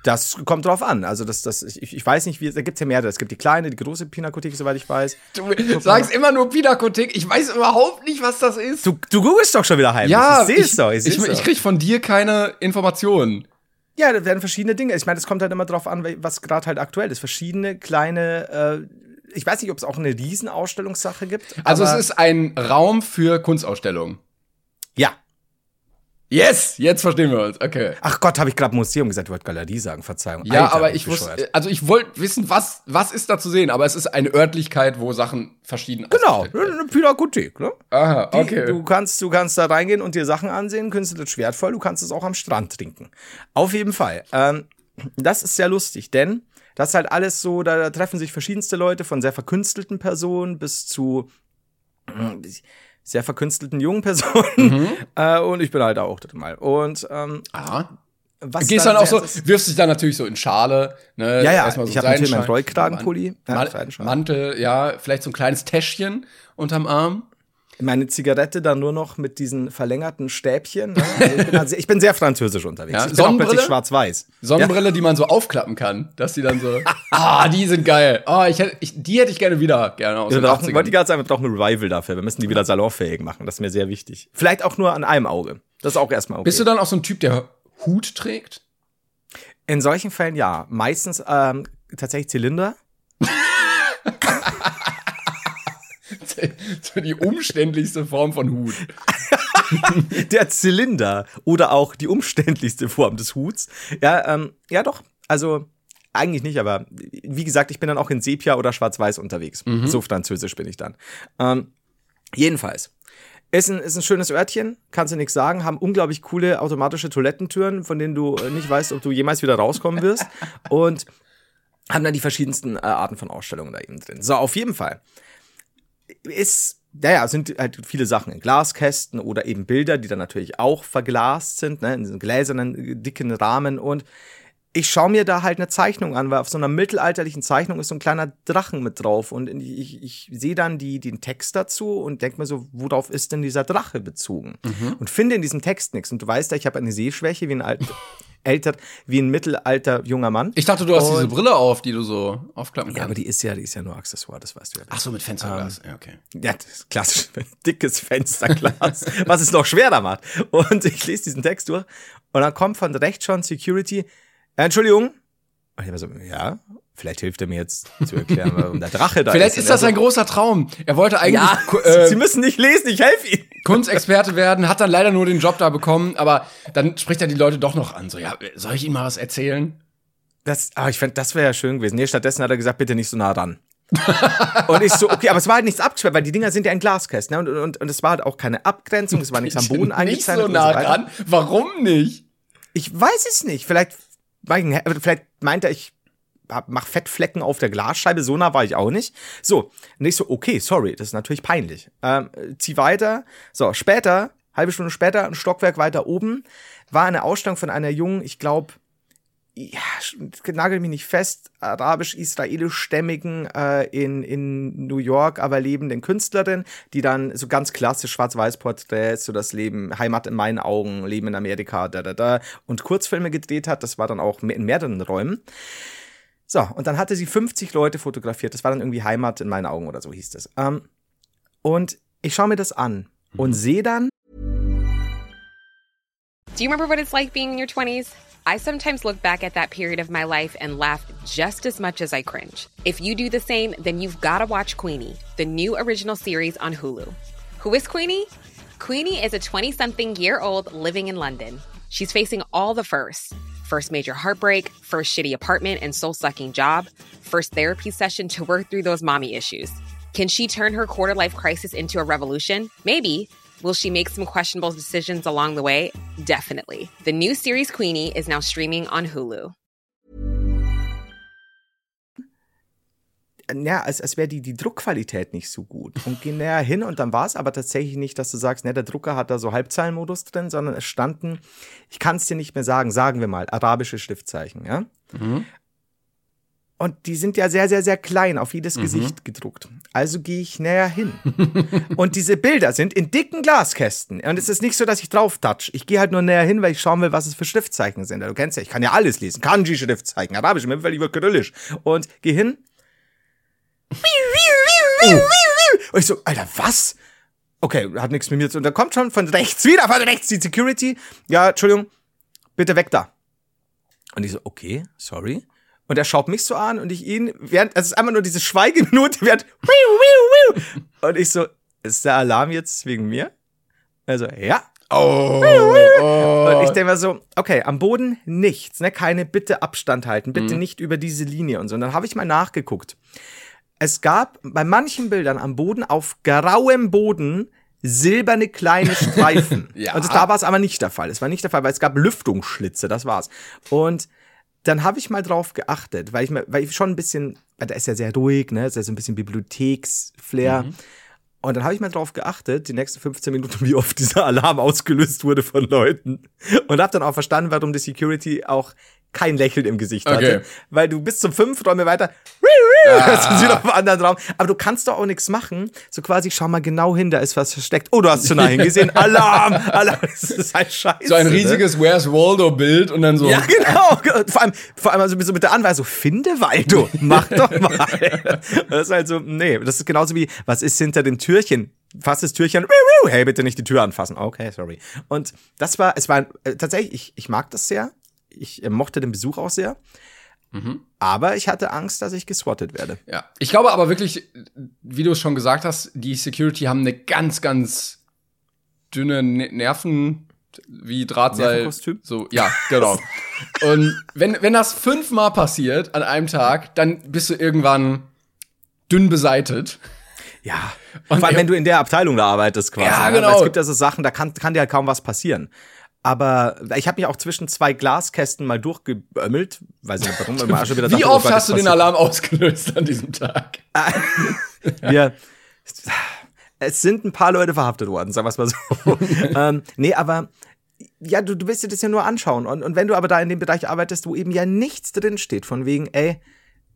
Das kommt drauf an. Also das, das, ich, ich weiß nicht, wie, da gibt es ja mehrere. Es gibt die kleine, die große Pinakothek, soweit ich weiß. Du sagst immer nur Pinakothek. Ich weiß überhaupt nicht, was das ist. Du, du googelst doch schon wieder heim. ja, ich seh's doch. Ich, ich, doch. ich krieg von dir keine Informationen. Ja, da werden verschiedene Dinge. Ich meine, das kommt halt immer drauf an, was gerade halt aktuell ist. Verschiedene kleine, äh, ich weiß nicht, ob es auch eine Riesenausstellungssache gibt. Also es ist ein Raum für Kunstausstellungen. Ja. Yes, jetzt verstehen wir uns. Okay. Ach Gott, habe ich gerade Museum gesagt, ich wollte Galerie sagen, Verzeihung. Ja, Alter, aber ich wusste, also ich wollte wissen, was, was ist da zu sehen, aber es ist eine Örtlichkeit, wo Sachen verschieden Genau, eine Pinakothek, ne? Aha, Die- okay. Du kannst, du kannst da reingehen und dir Sachen ansehen, künstlich schwertvoll, du kannst es auch am Strand trinken. Auf jeden Fall. Ähm, das ist sehr lustig, denn das ist halt alles so, da, da treffen sich verschiedenste Leute, von sehr verkünstelten Personen bis zu äh, sehr verkünstelten jungen Personen. Mhm. Äh, und ich bin halt auch das mal. Und ähm, Aha. was Gehst dann auch so, wirfst dich dann natürlich so in Schale. Ne? Ja, ja, Erstmal so ich hab natürlich meinen Rollkragenpulli. Ja, Man Seidenschal. Mantel, ja, vielleicht so ein kleines Täschchen unterm Arm. Meine Zigarette dann nur noch mit diesen verlängerten Stäbchen. Ne? Also ich, bin sehr, ich bin sehr französisch unterwegs. Ja, ich bin auch Sonnenbrille? plötzlich schwarz-weiß. Sonnenbrille, die man so aufklappen kann, dass die dann so, ah, die sind geil. Oh, ich hätte, ich, die hätte ich gerne wieder, gerne aus Wir brauchen, 80ern. wollte ich gerade sagen, wir brauchen ein Revival dafür. Wir müssen die wieder salonfähig machen. Das ist mir sehr wichtig. Vielleicht auch nur an einem Auge. Das ist auch erstmal okay. Bist du dann auch so ein Typ, der Hut trägt? In solchen Fällen ja. Meistens ähm, tatsächlich Zylinder. so die umständlichste Form von Hut. Der Zylinder oder auch die umständlichste Form des Huts. Ja, ähm, ja doch. Also eigentlich nicht, aber wie gesagt, ich bin dann auch in Sepia oder Schwarz-Weiß unterwegs. So französisch bin ich dann. Ähm, jedenfalls. Ist ein, ist ein schönes Örtchen, kannst du nichts sagen, haben unglaublich coole automatische Toilettentüren, von denen du äh, nicht weißt, ob du jemals wieder rauskommen wirst. Und haben dann die verschiedensten äh, Arten von Ausstellungen da eben drin. So, auf jeden Fall. Ist, naja, sind halt viele Sachen in Glaskästen oder eben Bilder, die dann natürlich auch verglast sind, ne, in diesen gläsernen, äh, dicken Rahmen. Und ich schaue mir da halt eine Zeichnung an, weil auf so einer mittelalterlichen Zeichnung ist so ein kleiner Drachen mit drauf. Und ich, ich sehe dann die, den Text dazu und denke mir so, worauf ist denn dieser Drache bezogen? Und finde in diesem Text nichts. Und du weißt ja, ich habe eine Sehschwäche wie ein alt, älter, wie ein mittelalter junger Mann. Ich dachte, du hast Und- diese Brille auf, die du so aufklappen ja, kannst. aber die ist ja, die ist ja nur Accessoire, das weißt du ja. Ach so, mit Fensterglas. ja, okay. Ja, das ist klassisch, dickes Fensterglas, was es noch schwerer macht. Und ich lese diesen Text durch und dann kommt von rechts schon Security, äh, Entschuldigung. Und ich war so, ja, vielleicht hilft er mir jetzt zu erklären, warum der Drache da Vielleicht ist. ist das ein großer Traum. Er wollte eigentlich Ja, Ku- Sie äh, müssen nicht lesen, ich helfe Ihnen. Kunstexperte werden, hat dann leider nur den Job da bekommen, aber dann spricht er die Leute doch noch an. So, ja, soll ich Ihnen mal was erzählen? Das, aber ich fände, das wäre ja schön gewesen. Nee, stattdessen hat er gesagt, bitte nicht so nah ran. und ich so, okay, aber es war halt nichts abgesperrt, weil die Dinger sind ja in Glaskästen. Ne? Und, und, und es war halt auch keine Abgrenzung, es war nichts am Boden Nicht eingezeichnet. so und nah ran. Warum nicht? Ich weiß es nicht. Vielleicht, vielleicht meint er, ich hab- mach Fettflecken auf der Glasscheibe. So nah war ich auch nicht. So, und ich so, okay, sorry, das ist natürlich peinlich. Ähm, zieh weiter. So, später, halbe Stunde später, ein Stockwerk weiter oben, war eine Ausstellung von einer jungen, ich glaube, ja, nagel mich nicht fest, arabisch-israelisch-stämmigen äh, in, in New York aber lebenden Künstlerin, die dann so ganz klassisch Schwarz-Weiß-Porträts, so das Leben, Heimat in meinen Augen, Leben in Amerika, da, da, da, und Kurzfilme gedreht hat. Das war dann auch in mehreren Räumen. So, und dann hatte sie 50 Leute fotografiert. Das war dann irgendwie Heimat in meinen Augen oder so hieß das. Ähm, und ich schaue mir das an und sehe dann, Do you remember what it's like being in your 20s? I sometimes look back at that period of my life and laugh just as much as I cringe. If you do the same, then you've got to watch Queenie, the new original series on Hulu. Who is Queenie? Queenie is a 20 something year old living in London. She's facing all the firsts first major heartbreak, first shitty apartment and soul sucking job, first therapy session to work through those mommy issues. Can she turn her quarter life crisis into a revolution? Maybe. Will she make some questionable decisions along the way? Definitely. The new series Queenie is now streaming on Hulu. Ja, als, als wäre die, die Druckqualität nicht so gut. Und geh näher hin und dann war es aber tatsächlich nicht, dass du sagst, ne, der Drucker hat da so Halbzeilenmodus drin, sondern es standen, ich kann es dir nicht mehr sagen, sagen wir mal, arabische Schriftzeichen, ja. Und die sind ja sehr, sehr, sehr klein auf jedes Mhm. Gesicht gedruckt. Also gehe ich näher hin. und diese Bilder sind in dicken Glaskästen. Und es ist nicht so, dass ich drauf touch. Ich gehe halt nur näher hin, weil ich schauen will, was es für Schriftzeichen sind. Du kennst ja, ich kann ja alles lesen. Kanji-Schriftzeichen, Arabisch, mir über Kyrillisch. Und geh hin. Und ich so, Alter, was? Okay, hat nichts mit mir zu tun. Da kommt schon von rechts wieder, von rechts die Security. Ja, Entschuldigung, bitte weg da. Und ich so, okay, sorry. Und er schaut mich so an und ich ihn, während, also es ist einfach nur diese Schweigeminute, während, und ich so, ist der Alarm jetzt wegen mir? Also, ja. Oh, Und ich denke mir so, okay, am Boden nichts, ne? Keine bitte Abstand halten, bitte nicht über diese Linie und so. Und dann habe ich mal nachgeguckt. Es gab bei manchen Bildern am Boden auf grauem Boden silberne kleine Streifen. Ja. Und da war es aber nicht der Fall. Es war nicht der Fall, weil es gab Lüftungsschlitze, das war's. Und dann habe ich mal drauf geachtet, weil ich mir, weil ich schon ein bisschen, weil da ist ja sehr ruhig, ne, ist ja so ein bisschen Bibliotheksflair. Und dann habe ich mal drauf geachtet, die nächsten 15 Minuten, wie oft dieser Alarm ausgelöst wurde von Leuten. Und habe dann auch verstanden, warum die Security auch kein Lächeln im Gesicht hatte. Okay. Weil du bis zum fünf Räume weiter, hörst du sie noch im anderen Raum. Aber du kannst doch auch nichts machen. So quasi, schau mal genau hin, da ist was versteckt. Oh, du hast zu nah hingesehen. Alarm! Alarm! Das ist halt scheiße. so ein ne? riesiges Where's Waldo-Bild und dann so. Ja, genau. Vor allem, vor allem also so mit der Anweisung, finde Waldo, mach doch mal. Das ist halt so, nee, das ist genauso wie, was ist hinter dem Türchen? Fass das Türchen, hey, bitte nicht die Tür anfassen. Okay, sorry. Und das war, es war äh, tatsächlich, ich, ich mag das sehr. Ich äh, mochte den Besuch auch sehr. Aber ich hatte Angst, dass ich geswattet werde. Ja. Ich glaube aber wirklich, wie du es schon gesagt hast, die Security haben eine ganz, ganz dünne Ne- Nerven, wie Drahtseil. So, ja, genau. Und wenn, wenn das fünfmal passiert an einem Tag, dann bist du irgendwann dünn beseitet. Ja. Und Vor allem, wenn du in der Abteilung da arbeitest quasi. Ja, ne? Weil genau. Es gibt ja so Sachen, da kann, kann dir halt kaum was passieren. Aber ich habe mich auch zwischen zwei Glaskästen mal durchgeömmelt. Weiß nicht warum. Immer schon wieder Wie dachte, oh oft Gott, hast du den. Alarm ausgelöst an diesem Tag? Wir, es sind ein paar Leute verhaftet worden, sagen wir es mal so. ähm, nee, aber ja, du, du willst dir das ja nur anschauen. Und, und wenn du aber da in dem Bereich arbeitest, wo eben ja nichts drin steht, von wegen, ey,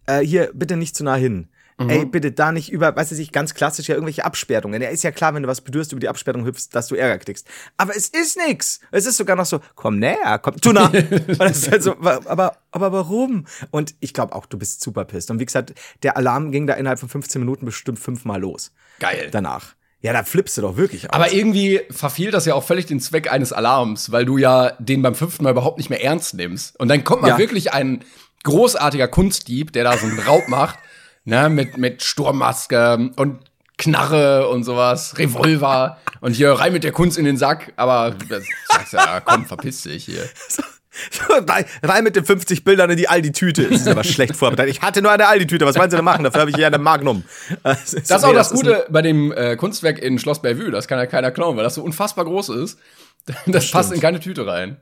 äh, hier, bitte nicht zu nah hin. Ey, bitte da nicht über, weißt du, sich ganz klassisch ja irgendwelche Absperrungen. Ja, ist ja klar, wenn du was bedürfst, über die Absperrung hüpfst, dass du Ärger kriegst. Aber es ist nix. Es ist sogar noch so, komm näher, komm, tu nah. Halt so, aber, aber warum? Und ich glaube auch, du bist super pisst. Und wie gesagt, der Alarm ging da innerhalb von 15 Minuten bestimmt fünfmal los. Geil. Danach. Ja, da flippst du doch wirklich aus. Aber irgendwie verfiehlt das ja auch völlig den Zweck eines Alarms, weil du ja den beim fünften Mal überhaupt nicht mehr ernst nimmst. Und dann kommt mal Ja. wirklich ein großartiger Kunstdieb, der da so einen Raub macht, ne, mit, mit Sturmmaske und Knarre und sowas, Revolver und hier rein mit der Kunst in den Sack, aber das sagst du ja, komm, verpiss dich hier. rein, mit den 50 Bildern in die Aldi-Tüte. Das ist aber schlecht vorbereitet. Ich hatte nur eine Aldi-Tüte. Was wollen sie denn machen? Dafür habe ich hier eine Magnum. Das Das ist auch das Gute bei dem äh, Kunstwerk in Schloss Bellevue, das kann ja keiner klauen, weil das so unfassbar groß ist. Das passt in keine Tüte rein.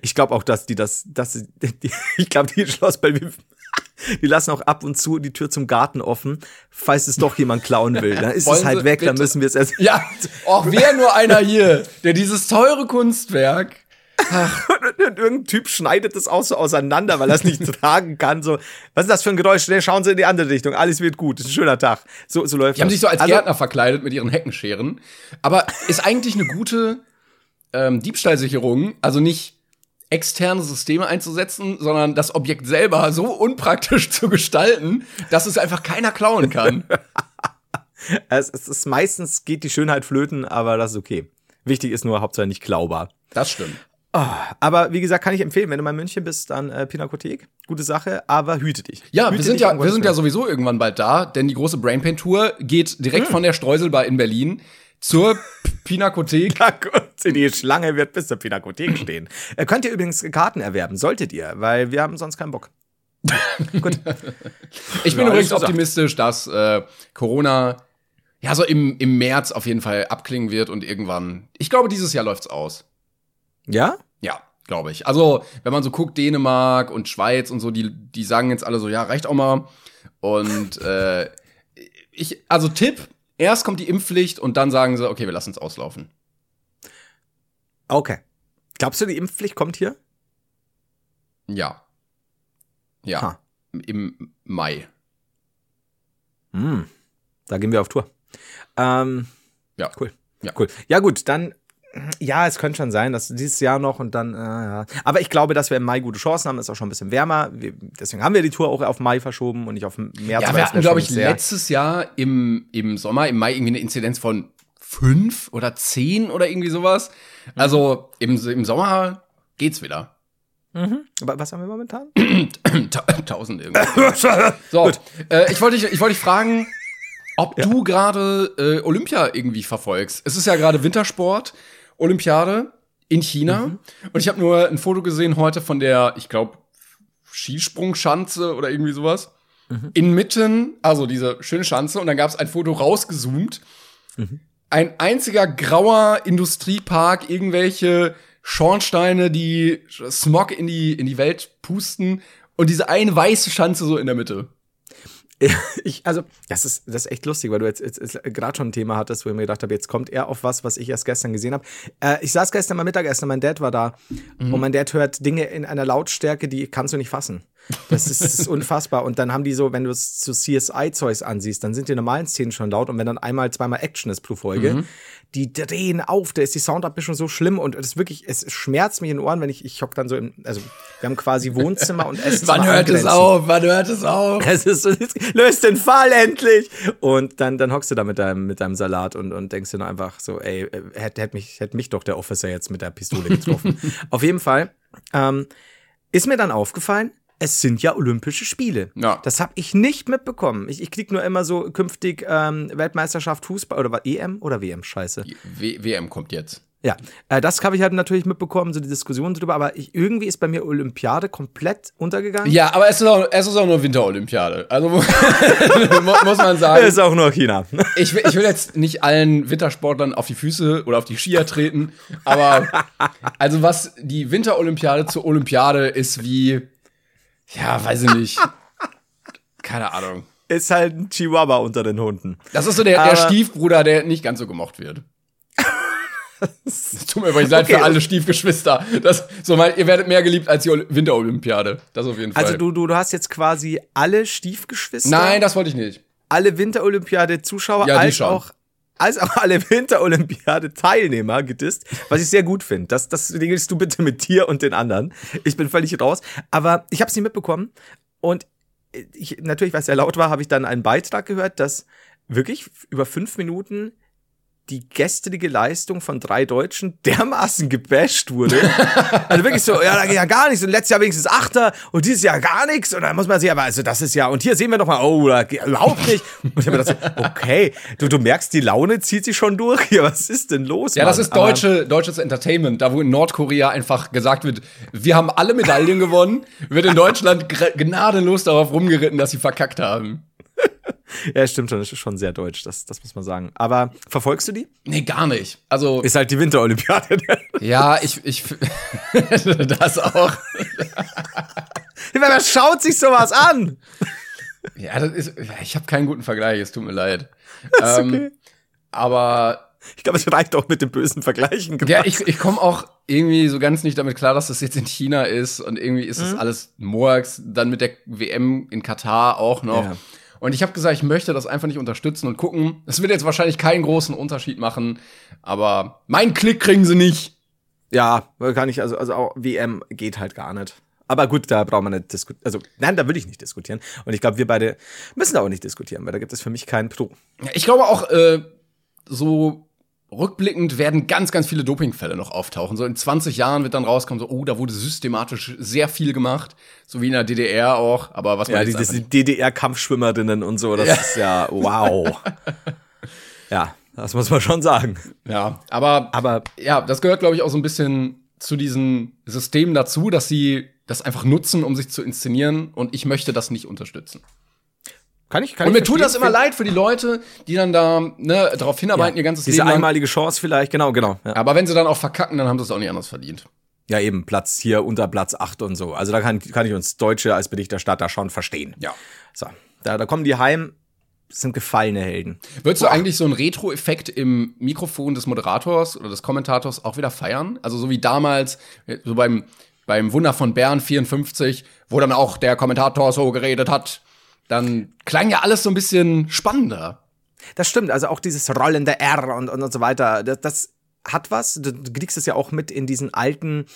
Ich glaube auch, dass die das, dass die, ich glaube, die Schloss Bellevue, die lassen auch ab und zu die Tür zum Garten offen, falls es doch jemand klauen will. Dann ist Wollen es halt sie weg, dann bitte- müssen wir es erst. Ja, auch wäre nur einer hier, der dieses teure Kunstwerk. Und irgendein Typ schneidet das auch so auseinander, weil er es nicht tragen kann. So, was ist das für ein Geräusch? Schnell schauen Sie in die andere Richtung. Alles wird gut. Ist ein schöner Tag. So, so läuft Die haben sich so als Also- Gärtner verkleidet mit ihren Heckenscheren. Aber ist eigentlich eine gute ähm, Diebstahlsicherung, also nicht externe Systeme einzusetzen, sondern das Objekt selber so unpraktisch zu gestalten, dass es einfach keiner klauen kann. Es, ist meistens geht die Schönheit flöten, aber das ist okay. Wichtig ist nur Hauptsache nicht klaubar. Das stimmt. Aber wie gesagt, kann ich empfehlen, wenn du mal in München bist, dann äh, Pinakothek. Gute Sache, aber hüte dich. Ja, hüte wir sind ja, wir sind ja sowieso irgendwann bald da, denn die große Brainpain Tour geht direkt von der Streuselbar in Berlin zur Pinakothek. Die Schlange wird bis zur Pinakothek stehen. Äh, könnt ihr übrigens Karten erwerben, solltet ihr, weil wir haben sonst keinen Bock. Gut. Ich bin Ja, übrigens optimistisch, dass äh, Corona ja so im, im März auf jeden Fall abklingen wird und irgendwann. Ich glaube, dieses Jahr läuft's aus. Ja? Ja, glaube ich. Also, wenn man so guckt, Dänemark und Schweiz und so, die, die sagen jetzt alle so, ja, reicht auch mal. Und äh, ich, also Tipp, erst kommt die Impfpflicht und dann sagen sie, okay, wir lassen es auslaufen. Okay. Glaubst du, die Impfpflicht kommt hier? Ja. Ja. Ha. im Mai. Hm. Da gehen wir auf Tour. Ähm, Ja. Cool. Ja. Cool. Ja, gut, dann. Ja, es könnte schon sein, dass dieses Jahr noch und dann, äh, ja. Aber ich glaube, dass wir im Mai gute Chancen haben. Es ist auch schon ein bisschen wärmer. Wir, deswegen haben wir die Tour auch auf Mai verschoben und nicht auf März. Ja, wir hatten, glaube ich, letztes Jahr im, im Sommer, im Mai, irgendwie eine Inzidenz von fünf oder zehn oder irgendwie sowas. Also im, im Sommer geht's wieder. Aber was haben wir momentan? Ta- Tausend irgendwie. So, äh, ich wollte dich, ich wollte dich fragen, ob du gerade äh, Olympia irgendwie verfolgst. Es ist ja gerade Wintersport, Olympiade in China. Und ich habe nur ein Foto gesehen heute von der, ich glaube, Skisprungschanze oder irgendwie sowas. Inmitten, also diese schöne Schanze, und dann gab es ein Foto rausgezoomt. Ein einziger grauer Industriepark, irgendwelche Schornsteine, die Smog in die, in die Welt pusten und diese eine weiße Schanze so in der Mitte. Ich, also, das ist, das ist echt lustig, weil du jetzt, jetzt, jetzt gerade schon ein Thema hattest, wo ich mir gedacht habe, jetzt kommt er auf was, was ich erst gestern gesehen habe. Äh, ich saß gestern mal Mittagessen, mein Dad war da und mein Dad hört Dinge in einer Lautstärke, die kannst du nicht fassen. Das ist, das ist unfassbar. Und dann haben die so, wenn du es zu CSI-Zeugs ansiehst, dann sind die normalen Szenen schon laut und wenn dann einmal, zweimal Action ist pro Folge, die drehen auf, da ist die Soundabmischung so schlimm und es wirklich, es schmerzt mich in den Ohren, wenn ich, ich hock dann so im, also wir haben quasi Wohnzimmer und Esszimmer Wann hört es angrenzend. auf? Wann hört es auf? Es ist löst den Fall endlich! Und dann, dann hockst du da mit deinem, mit deinem Salat und, und denkst dir nur einfach so, ey, äh, hätte hätt mich, hätt mich doch der Officer jetzt mit der Pistole getroffen. Auf jeden Fall ähm, ist mir dann aufgefallen, es sind ja Olympische Spiele. Ja. Das habe ich nicht mitbekommen. Ich, ich krieg nur immer so künftig ähm, Weltmeisterschaft Fußball oder war EM oder WM, scheiße. W WM kommt jetzt. Ja, äh, das habe ich halt natürlich mitbekommen, so die Diskussion drüber, aber ich, irgendwie ist bei mir Olympiade komplett untergegangen. Ja, aber es ist auch, es ist auch nur Winterolympiade. Also mu- muss man sagen. Ist auch nur China. Ich will, ich will jetzt nicht allen Wintersportlern auf die Füße oder auf die Skier treten, aber also was die Winterolympiade zur Olympiade ist wie, ja, weiß ich nicht. Keine Ahnung. ist halt ein Chihuahua unter den Hunden. Das ist so der, der Stiefbruder, der nicht ganz so gemocht wird. Es tut mir übrigens leid Okay. für alle Stiefgeschwister. Das, so mal, ihr werdet mehr geliebt als die Ol- Winterolympiade. Das auf jeden Fall. Also du, du, du hast jetzt quasi alle Stiefgeschwister, Nein, das wollte ich nicht. alle Winterolympiade-Zuschauer, Ja, als auch als auch alle Winterolympiade-Teilnehmer gedisst, was ich sehr gut finde. Das, das regelst du bitte mit dir und den anderen. Ich bin völlig raus. Aber ich habe es nicht mitbekommen. Und ich, natürlich, weil es sehr laut war, habe ich dann einen Beitrag gehört, dass wirklich über fünf Minuten die gestrige Leistung von drei Deutschen dermaßen gebasht wurde. also wirklich so, ja, da geht ja gar nichts. Und letztes Jahr wenigstens Achter und dieses Jahr gar nichts. Und dann muss man sich aber, also das ist ja, und hier sehen wir doch mal, oh, da geht überhaupt nicht. Und ich habe mir gedacht, okay, du, du merkst, die Laune zieht sich schon durch hier. Was ist denn los? Ja, das Mann? ist deutsche, deutsches Entertainment, da wo in Nordkorea einfach gesagt wird, wir haben alle Medaillen gewonnen, wird in Deutschland gnadenlos darauf rumgeritten, dass sie verkackt haben. Ja, stimmt schon, das ist schon sehr deutsch, das, das muss man sagen. Aber verfolgst du die? Nee, gar nicht. Also, Ist halt die Winterolympiade. ja, ich, ich, das auch. Wer schaut sich sowas an? Ja, das ist, ich habe keinen guten Vergleich, es tut mir leid. Ähm, aber Ich glaube, es reicht auch mit dem bösen Vergleichen. Ja, ich, ich komme auch irgendwie so ganz nicht damit klar, dass das jetzt in China ist und irgendwie ist Mhm. das alles Murks, dann mit der WM in Katar auch noch. Ja. Und ich habe gesagt, ich möchte das einfach nicht unterstützen und gucken. Es wird jetzt wahrscheinlich keinen großen Unterschied machen, aber meinen Klick kriegen sie nicht. Ja, kann ich, also, also auch WM geht halt gar nicht. Aber gut, da braucht man nicht diskutieren. Also, nein, da würde ich nicht diskutieren. Und ich glaube, wir beide müssen da auch nicht diskutieren, weil da gibt es für mich keinen Pro. Ich glaube auch, äh, so rückblickend werden ganz, ganz viele Dopingfälle noch auftauchen. So in 20 Jahren wird dann rauskommen, so, oh, da wurde systematisch sehr viel gemacht. So wie in der DDR auch. Aber was man Ja, jetzt die, die DDR-Kampfschwimmerinnen und so, das Ja. ist ja wow. ja, das muss man schon sagen. Ja, aber, Aber ja, das gehört, glaube ich, auch so ein bisschen zu diesen Systemen dazu, dass sie das einfach nutzen, um sich zu inszenieren und ich möchte das nicht unterstützen. Kann ich, kann Und mir tut das immer leid für die Leute, die dann da ne, darauf hinarbeiten, ihr ganzes Diese Leben lang. einmalige Chance vielleicht, genau, genau. Ja. Aber wenn sie dann auch verkacken, dann haben sie es auch nicht anders verdient. ja, eben, Platz hier unter Platz 8 und so. Also da kann, kann ich uns Deutsche als Berichterstatter schon verstehen. Ja. So, da, da kommen die heim, sind gefallene Helden. Würdest du eigentlich so einen Retro-Effekt im Mikrofon des Moderators oder des Kommentators auch wieder feiern? Also so wie damals, so beim beim Wunder von Bern 54, wo dann auch der Kommentator so geredet hat, dann klang ja alles so ein bisschen spannender. Das stimmt, also auch dieses rollende R und, und, und so weiter, das, das hat was. Du, du kriegst es ja auch mit in diesen alten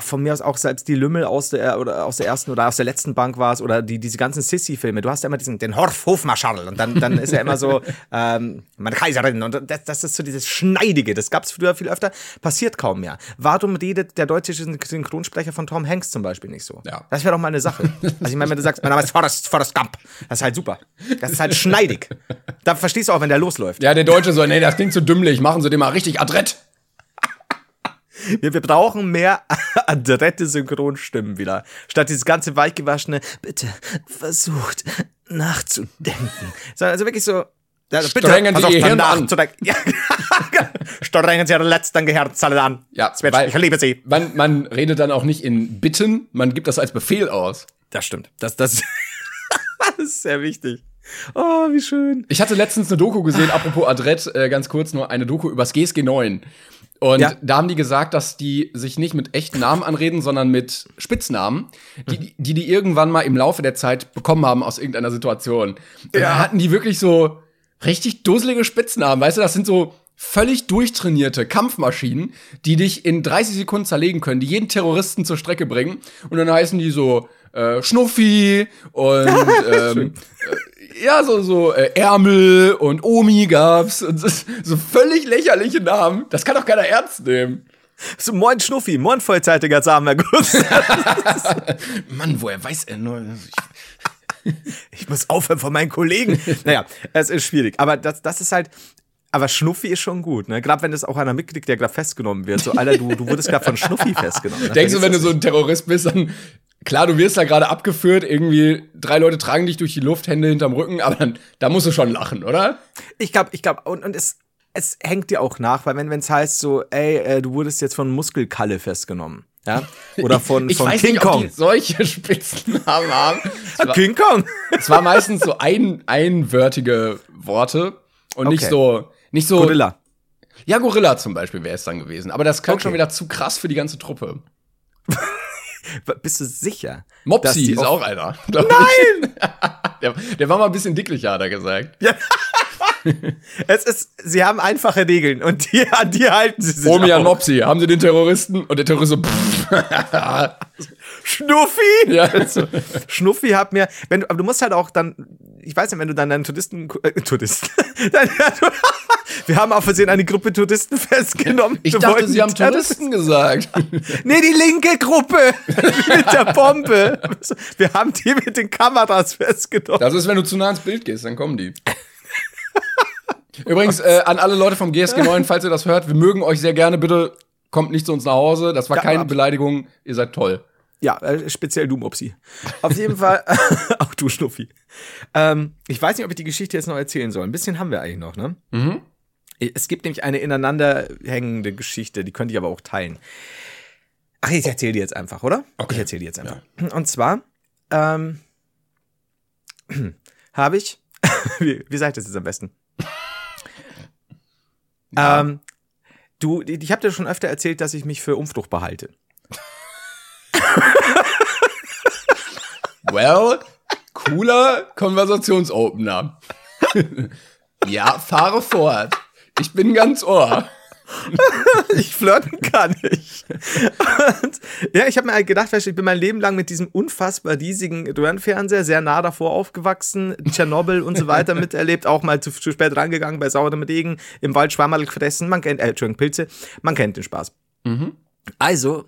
von mir aus auch selbst die Lümmel aus der oder aus der ersten oder aus der letzten Bank war es oder die diese ganzen Sissy-Filme. Du hast ja immer diesen den Horf Hofmarschall und dann dann ist ja immer so ähm, meine Kaiserin und das, das ist so dieses schneidige. Das gab es früher viel öfter, passiert kaum mehr. Warum redet der deutsche Synchronsprecher von Tom Hanks zum Beispiel nicht so? Ja. Das wäre doch mal eine Sache. Also ich meine, wenn du sagst, mein Name ist Forrest Forrest Gump, das ist halt super. Das ist halt schneidig. Da verstehst du auch, wenn der losläuft. Ja, der Deutsche so, nee, das klingt zu dümmlich, machen Sie den mal richtig adrett. Wir, wir brauchen mehr adrette Synchronstimmen wieder. Statt dieses ganze weichgewaschene, bitte versucht nachzudenken. Also wirklich so, ja, bitte Strengen Sie Ihr Hirn nachzudenken. Ja, Strengen Sie Ihre letzten Gehirnzellen an. Ja, weil- ich liebe Sie. Man, man redet dann auch nicht in Bitten, man gibt das als Befehl aus. Das stimmt. Das, das, das ist sehr wichtig. Oh, wie schön. Ich hatte letztens eine Doku gesehen, apropos Adrett, äh, ganz kurz nur eine Doku übers GSG 9. Und Ja. da haben die gesagt, dass die sich nicht mit echten Namen anreden, sondern mit Spitznamen, die, die die irgendwann mal im Laufe der Zeit bekommen haben aus irgendeiner Situation. Und Da hatten die wirklich so richtig dusselige Spitznamen, weißt du, das sind so völlig durchtrainierte Kampfmaschinen, die dich in 30 Sekunden zerlegen können, die jeden Terroristen zur Strecke bringen. Und dann heißen die so äh, Schnuffi und ähm, äh, ja, so, so äh, Ärmel und Omi gab's und so, so völlig lächerliche Namen. Das kann doch keiner ernst nehmen. So, moin Schnuffi, moin vollzeitiger Samenerguss. Mann, woher weiß er nur? ich muss aufhören von meinen Kollegen. Naja, es ist schwierig. Aber das, das ist halt. Aber Schnuffi ist schon gut, ne? Gerade wenn das auch einer mitkriegt, der gerade festgenommen wird. So, Alter, du, du wurdest gerade von Schnuffi festgenommen. ne? Denkst du, wenn du so ein Terrorist bist, dann klar, du wirst da gerade abgeführt, irgendwie drei Leute tragen dich durch die Luft, Hände hinterm Rücken, aber dann da musst du schon lachen, oder? nicht. Ich glaube, ich glaube, und, und es, es hängt dir auch nach, weil wenn es heißt so, ey, äh, du wurdest jetzt von Muskelkalle festgenommen. Ja? Oder von, ich von weiß King nicht, ob Kong. die solche Spitznamen haben. Es Ah, war, King Kong! es war meistens so ein, einwörtige Worte und nicht Okay. so nicht so Gorilla. Ja, Gorilla zum Beispiel wäre es dann gewesen, aber das klang Okay. schon wieder zu krass für die ganze Truppe. Bist du sicher? Mopsi ist auch- einer. Nein! der, der war mal ein bisschen dicklicher, hat er gesagt. Es ist, sie haben einfache Regeln und die, an die halten sie sich. Omi an auch. Mopsi, haben sie den Terroristen? Und der Terrorist so, Schnuffi! ja. Schnuffi hat mir, wenn du, aber du musst halt auch dann, ich weiß nicht, wenn du dann deinen Touristen, äh, Touristen, dann, wir haben auf Versehen eine Gruppe Touristen festgenommen. Ich Wir dachte, sie haben Touristen gesagt. Nee, die linke Gruppe mit der Bombe. Wir haben die mit den Kameras festgenommen. Das ist, wenn du zu nah ins Bild gehst, dann kommen die. Übrigens, äh, an alle Leute vom GSG 9, falls ihr das hört, wir mögen euch sehr gerne. Bitte kommt nicht zu uns nach Hause. Das war keine Beleidigung. Ihr seid toll. Ja, äh, speziell du, Mopsi. Auf jeden Fall, auch du, Schnuffi. Ähm, ich weiß nicht, ob ich die Geschichte jetzt noch erzählen soll. Ein bisschen haben wir eigentlich noch, ne? Mhm. Es gibt nämlich eine ineinander hängende Geschichte, die könnte ich aber auch teilen. Ach, ich erzähle die jetzt einfach, oder? Okay. Ich erzähle die jetzt einfach. Und zwar ähm, habe ich, wie, wie sage ich das jetzt am besten? Ähm, du, ich habe dir schon öfter erzählt, dass ich mich für unfruchtbar halte. Well, cooler Konversationsopener. ja, fahre fort. Ich bin ganz Ohr. ich flirten kann nicht. Und, ja, ich habe mir halt gedacht, ich bin mein Leben lang mit diesem unfassbar riesigen Röhrenfernseher sehr nah davor aufgewachsen, Tschernobyl und so weiter miterlebt, auch mal zu, zu spät rangegangen bei saurem Regen, im Wald Schwammerl gefressen, man kennt, äh, Entschuldigung, Pilze, man kennt den Spaß. Also,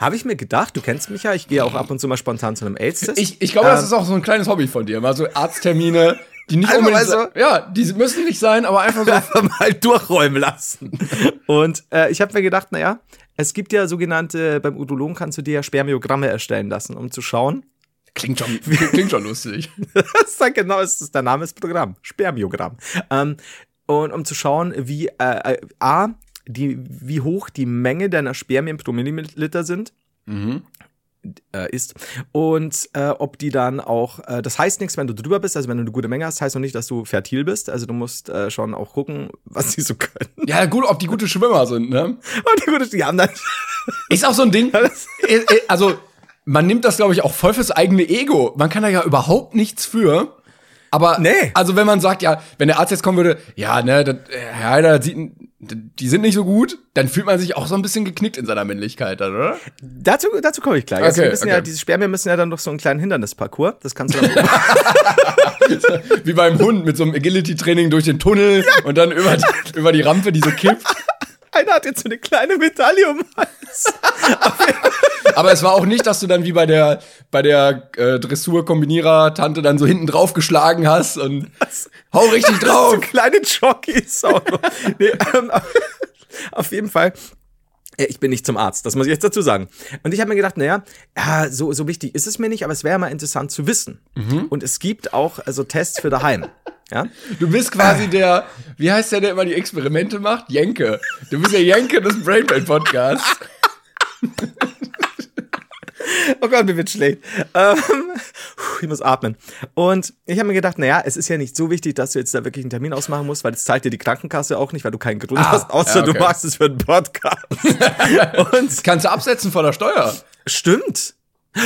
habe ich mir gedacht, du kennst mich ja, ich gehe auch ab und zu mal spontan zu einem AIDS-Test. Ich, ich glaube, das Ähm, ist auch so ein kleines Hobby von dir. Mal so Arzttermine, die nicht Einfach unbedingt. so- Ja, die müssen nicht sein, aber einfach so. einfach mal durchräumen lassen. Und äh, ich habe mir gedacht, naja, es gibt ja sogenannte, beim Udologen kannst du dir ja Spermiogramme erstellen lassen, um zu schauen. Klingt schon, klingt schon lustig. Das ist dann genau, das ist der Name des Programms. Spermiogramm. Ähm, und um zu schauen, wie äh, äh, A, die, wie hoch die Menge deiner Spermien pro Milliliter sind. äh, ist. Und äh, ob die dann auch, äh, das heißt nichts, wenn du drüber bist, also wenn du eine gute Menge hast, heißt noch nicht, dass du fertil bist. Also du musst äh, schon auch gucken, was die so können. Ja, gut, ob die gute Schwimmer sind, ne? Und die, gute, die haben dann. Ist auch so ein Ding. Äh, äh, also, man nimmt das, glaube ich, auch voll fürs eigene Ego. Man kann da ja überhaupt nichts für. Aber, Nee. also wenn man sagt, ja, wenn der Arzt jetzt kommen würde, ja, ne, das, Herr Heider, das sieht, die sind nicht so gut, dann fühlt man sich auch so ein bisschen geknickt in seiner Männlichkeit, dann, oder? Dazu, dazu komme ich gleich. also Okay, wir müssen ja, okay. diese Spermien müssen ja dann noch so einen kleinen Hindernisparcours. Das kannst du dann Wie beim Hund mit so einem Agility-Training durch den Tunnel und dann über die, über die Rampe, die so kippt. Einer hat jetzt so eine kleine Medaille um Hals. Aber es war auch nicht, dass du dann wie bei der, bei der äh, Dressur-Kombinierer-Tante dann so hinten drauf geschlagen hast und hau richtig So drauf. kleine Jockeys auch noch. nee, ähm, auf jeden Fall. Ich bin nicht zum Arzt, das muss ich jetzt dazu sagen. Und ich habe mir gedacht, naja, ja, so, so wichtig ist es mir nicht, aber es wäre mal interessant zu wissen. Und es gibt auch also Tests für daheim. Ja? Du bist quasi der, wie heißt der, der immer die Experimente macht? Jenke. Du bist der Jenke des Brainpain Podcasts. Oh Gott, mir wird schlecht. Ähm, ich muss atmen. Und ich habe mir gedacht, naja, es ist ja nicht so wichtig, dass du jetzt da wirklich einen Termin ausmachen musst, weil das zahlt dir die Krankenkasse auch nicht, weil du keinen Grund Ah, hast, außer ja, okay. du machst es für einen Podcast. Und kannst du absetzen von der Steuer. stimmt. es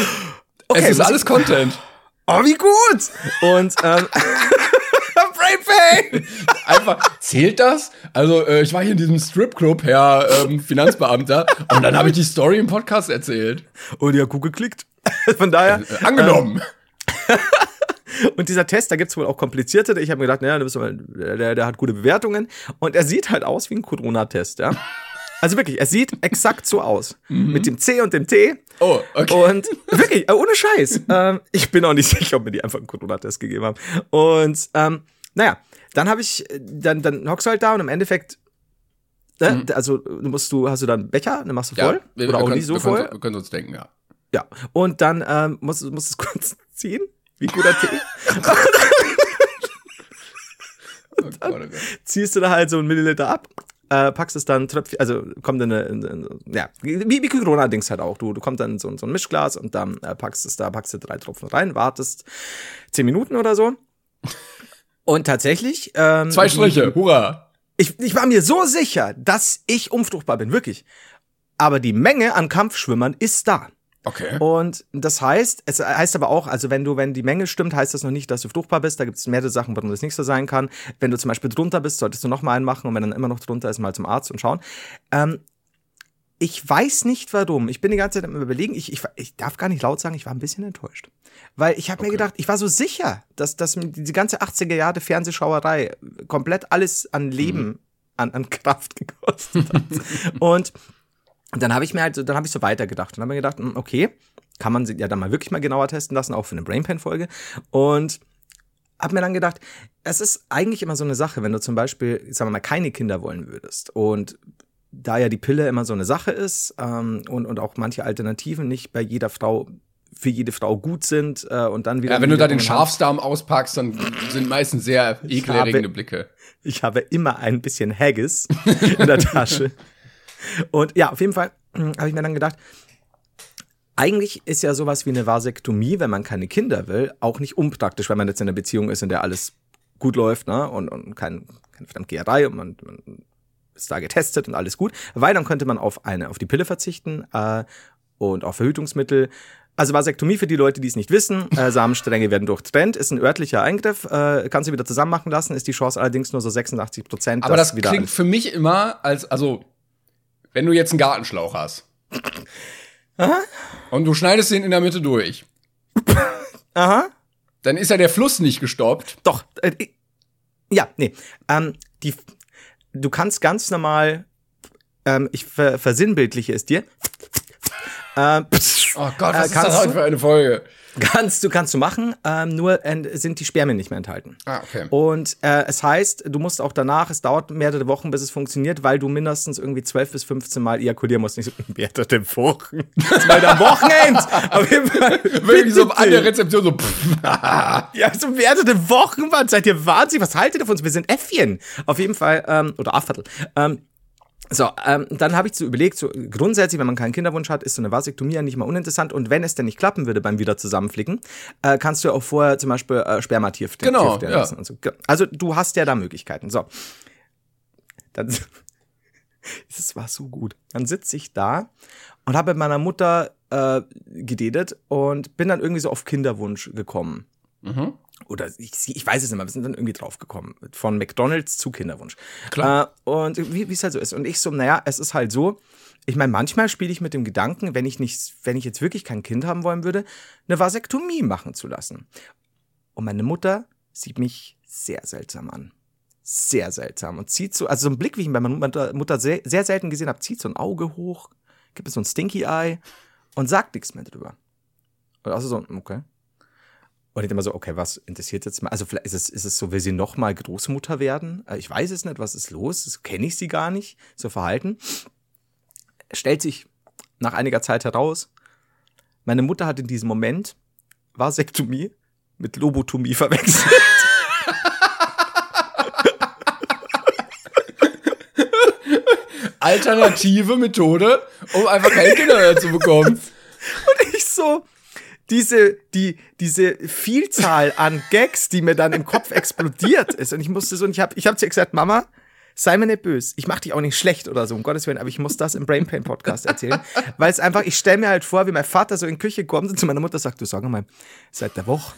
Okay, ist muss alles Content. Oh, wie gut! Und ähm, Pain! Einfach, zählt das? Also, äh, ich war hier in diesem Stripclub, Herr ähm, Finanzbeamter, und dann habe ich die Story im Podcast erzählt. Und ja, gut geklickt. Von daher. Äh, angenommen. Und dieser Test, da gibt's wohl auch komplizierte. Ich habe mir gedacht, naja, mal, der, der hat gute Bewertungen. Und er sieht halt aus wie ein Corona-Test, ja. Also wirklich, er sieht exakt so aus. Mit dem C und dem T. oh, okay. Und wirklich, äh, ohne Scheiß. ähm, ich bin auch nicht sicher, ob mir die einfach einen Corona-Test gegeben haben. Und ähm, naja, dann habe ich, dann, dann hockst du halt da und im Endeffekt, ne, also du musst du, hast du dann einen Becher, dann machst du voll. wir, oder wir auch können, nicht so wir können, voll. Wir können uns denken, ja. Ja. Und dann ähm, musst, du- musst es kurz ziehen. Wie guter Tee. Oh Gott, oh Gott. ziehst du da halt so einen Milliliter ab, äh, packst es dann Tröpfchen, also kommt dann eine, in, in, ja, wie, wie Corona-Dings halt auch. Du, du kommst dann in so, so ein Mischglas und dann äh, packst es da, packst du drei Tropfen rein, wartest zehn Minuten oder so. Und tatsächlich, ähm, Zwei Striche, hurra. Ich, ich war mir so sicher, dass ich unfruchtbar bin, wirklich. Aber die Menge an Kampfschwimmern ist da. Okay. Und das heißt, es heißt aber auch, also wenn du, wenn die Menge stimmt, heißt das noch nicht, dass du fruchtbar bist. Da gibt es mehrere Sachen, warum das nicht so sein kann. Wenn du zum Beispiel drunter bist, solltest du noch mal einen machen und wenn dann immer noch drunter ist, mal zum Arzt und schauen. Ähm, ich weiß nicht warum. Ich bin die ganze Zeit am überlegen. Ich, ich, ich darf gar nicht laut sagen, ich war ein bisschen enttäuscht. Weil ich habe mir gedacht, ich war so sicher, dass, dass mir diese ganze 80er Jahre Fernsehschauerei komplett alles an Leben, an, an Kraft gekostet hat. und dann habe ich mir halt, so- dann habe ich so weitergedacht und habe mir gedacht, hm, okay, kann man sie ja dann mal wirklich mal genauer testen lassen, auch für eine Brainpan-Folge. Und habe mir dann gedacht, es ist eigentlich immer so eine Sache, wenn du zum Beispiel, sagen wir mal, keine Kinder wollen würdest und da ja die Pille immer so eine Sache ist ähm, und, und auch manche Alternativen nicht bei jeder Frau für jede Frau gut sind äh, und dann wieder Ja, wenn du da den. Schafsdarm auspackst, dann sind meistens sehr ekelerregende Blicke. Ich habe immer ein bisschen Haggis in der Tasche. Und ja, auf jeden Fall hm, habe ich mir dann gedacht, eigentlich ist ja sowas wie eine Vasektomie, wenn man keine Kinder will, auch nicht unpraktisch, wenn man jetzt in einer Beziehung ist, in der alles gut läuft ne? und, und kein, keine Fremdgeherei und man, man ist da getestet und alles gut. Weil dann könnte man auf eine, auf die Pille verzichten äh, und auf Verhütungsmittel. Also Vasektomie für die Leute, die es nicht wissen, äh, Samenstränge werden durchtrennt, ist ein örtlicher Eingriff, äh, kannst du wieder zusammen machen lassen, ist die Chance allerdings nur so 86 Prozent. Aber das klingt für mich immer als, also, wenn du jetzt einen Gartenschlauch hast. Und du schneidest den in der Mitte durch. Aha. Dann ist ja der Fluss nicht gestoppt. Doch. Äh, ja, nee. Ähm, die, du kannst ganz normal, ähm, ich ver, versinnbildliche es dir. Ähm, Oh Gott, was Äh, ist das heute für eine Folge? kannst du kannst du machen, ähm, nur äh, sind die Spermien nicht mehr enthalten. Ah, okay. Und äh, es heißt, du musst auch danach, es dauert mehrere Wochen, bis es funktioniert, weil du mindestens irgendwie 12 bis 15 Mal ejakulieren musst. Nicht so, mehrere Wochen. Zwei am Wochenend. Auf jeden Fall. Wirklich so an der. Rezeption so, Ja, so mehrere Wochen, Mann. Seid ihr wahnsinnig? Was haltet ihr von uns? Wir sind Äffchen. Auf jeden Fall, ähm, oder Afferl. Ähm, So, ähm, dann habe ich so überlegt, so grundsätzlich, wenn man keinen Kinderwunsch hat, ist so eine Vasektomie ja nicht mal uninteressant. Und wenn es denn nicht klappen würde beim wieder zusammenflicken, äh, kannst du auch vorher zum Beispiel äh, Spermatier Genau, ja. lassen. Und so. Also du hast ja da Möglichkeiten. So, dann es war so gut. Dann sitze ich da und habe mit meiner Mutter äh, gedatet und bin dann irgendwie so auf Kinderwunsch gekommen. Mhm. Oder ich, ich weiß es nicht mehr, wir sind dann irgendwie drauf gekommen. Von McDonalds zu Kinderwunsch. Klar. Äh, und wie es halt so ist. Und ich so, naja, es ist halt so, ich meine, manchmal spiele ich mit dem Gedanken, wenn ich nicht, wenn ich jetzt wirklich kein Kind haben wollen würde, eine Vasektomie machen zu lassen. Und meine Mutter sieht mich sehr seltsam an. Sehr seltsam. Und zieht so, also so ein Blick, wie ich ihn bei meiner Mutter, Mutter sehr, sehr selten gesehen habe, zieht so ein Auge hoch, gibt es so ein Stinky Eye und sagt nichts mehr drüber. Und also so, okay. Und ich immer so, okay, was interessiert jetzt mal? Also vielleicht ist es, ist es so, will sie noch mal Großmutter werden? Äh, ich weiß es nicht, was ist los? Das kenne ich sie gar nicht, so Verhalten. Stellt sich nach einiger Zeit heraus, meine Mutter hat in diesem Moment Vasektomie mit Lobotomie verwechselt. Alternative Methode, um einfach keine Kinder mehr zu bekommen. Und ich so, diese, die, diese Vielzahl an Gags, die mir dann im Kopf explodiert ist. Und ich musste so, und ich habe ich hab zu ihr gesagt, Mama, sei mir nicht böse. Ich mach dich auch nicht schlecht oder so, um Gottes Willen, aber ich muss das im Brain Pain Podcast erzählen. Weil es einfach, ich stelle mir halt vor, wie mein Vater so in die Küche kommt und zu meiner Mutter sagt, du sag mal, seit der Woche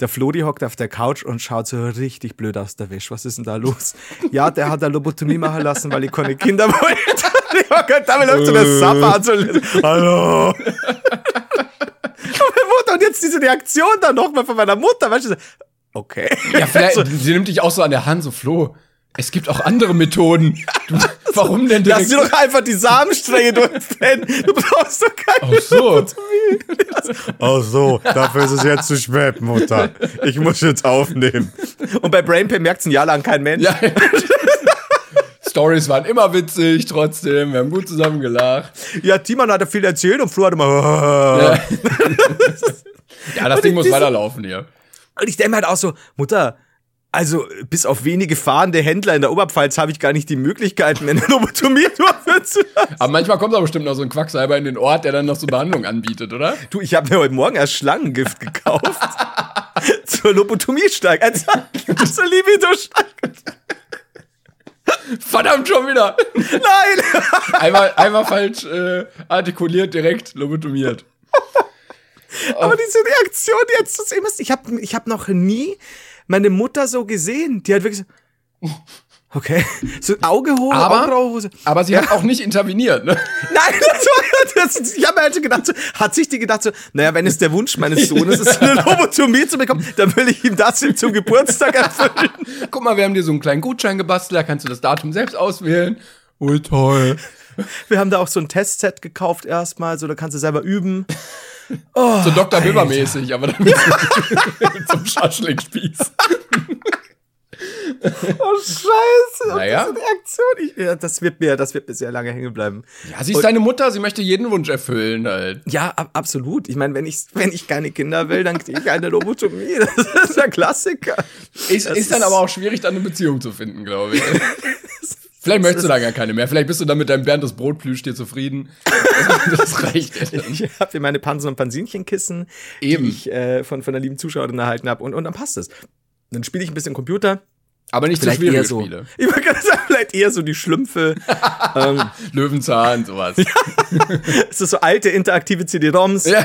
der Flori hockt auf der Couch und schaut so richtig blöd aus der Wäsche. Was ist denn da los? Ja, der hat eine Lobotomie machen lassen, weil ich keine Kinder wollte. ich war damit läuft so der Sapper so, Hallo. Und jetzt diese Reaktion dann nochmal von meiner Mutter, weißt du, okay. Ja, vielleicht, so. sie nimmt dich auch so an der Hand, so Flo. Es gibt auch andere Methoden. Du, warum denn direkt? Lass dir doch einfach die Samenstränge durchtrennen. Du brauchst doch keine Ach so. Ach so, dafür ist es jetzt zu spät, Mutter. Ich muss jetzt aufnehmen. Und bei Brainpay merkt es ein Jahr lang kein Mensch. Ja. Stories waren immer witzig, trotzdem. Wir haben gut zusammen gelacht. Ja, Timon hat viel erzählt und Flo hat immer. ja. ja, das Ding muss weiterlaufen hier. Und ich denke mir halt auch so, Mutter, also, bis auf wenige fahrende Händler in der Oberpfalz habe ich gar nicht die Möglichkeit, mir eine Lobotomie durchführen zu lassen. Aber manchmal kommt da bestimmt noch so ein Quacksalber in den Ort, der dann noch so Behandlung anbietet, oder? Du, ich habe mir heute Morgen erst Schlangengift gekauft. zur Lobotomie-Steig. zur Libido-Steig. Verdammt schon wieder. Nein. einmal, einmal falsch äh, artikuliert, direkt lobotomiert. Aber diese Reaktion jetzt zu sehen, ich habe ich hab noch nie meine Mutter so gesehen. Die hat wirklich so, okay, so Auge hoch, aber, Augenbraue. Aber sie ja. hat auch nicht interveniert, ne? Nein, das war, das, ich habe mir halt gedacht, so, hat sich die gedacht so, naja, wenn es der Wunsch meines Sohnes ist, eine Lobotomie zu bekommen, dann will ich ihm das zum Geburtstag erfüllen. Guck mal, wir haben dir so einen kleinen Gutschein gebastelt, da kannst du das Datum selbst auswählen. Oh, toll. Wir haben da auch so ein Testset gekauft erstmal, so da kannst du selber üben. Oh, so Dr. Bibber mäßig, aber dann mit, zum Schaschlikspieß. oh Scheiße, naja. das ist Reaktion. Ich, ja, das wird mir, das wird mir sehr lange hängen bleiben. Ja, sie ist Und, deine Mutter, sie möchte jeden Wunsch erfüllen halt. Ja, ab, absolut. Ich meine, wenn ich, wenn ich keine Kinder will, dann kriege ich eine Lobotomie. Das ist der Klassiker. Ist, ist, ist dann aber auch schwierig, dann eine Beziehung zu finden, glaube ich. Vielleicht möchtest du da gar keine mehr. Vielleicht bist du dann mit deinem Bernd das Brotplüsch dir zufrieden. Das, reicht. Ich habe hier meine Pansen- und Pansinchenkissen, die ich äh, von, von der lieben Zuschauerin erhalten habe. Und, und dann passt es. Dann spiele ich ein bisschen Computer. Aber nicht vielleicht so schwierige so, Spiele. Ich würde gerade sagen, vielleicht eher so die Schlümpfe. ähm, Löwenzahn, sowas. es ist so alte interaktive CD-ROMs. Ja.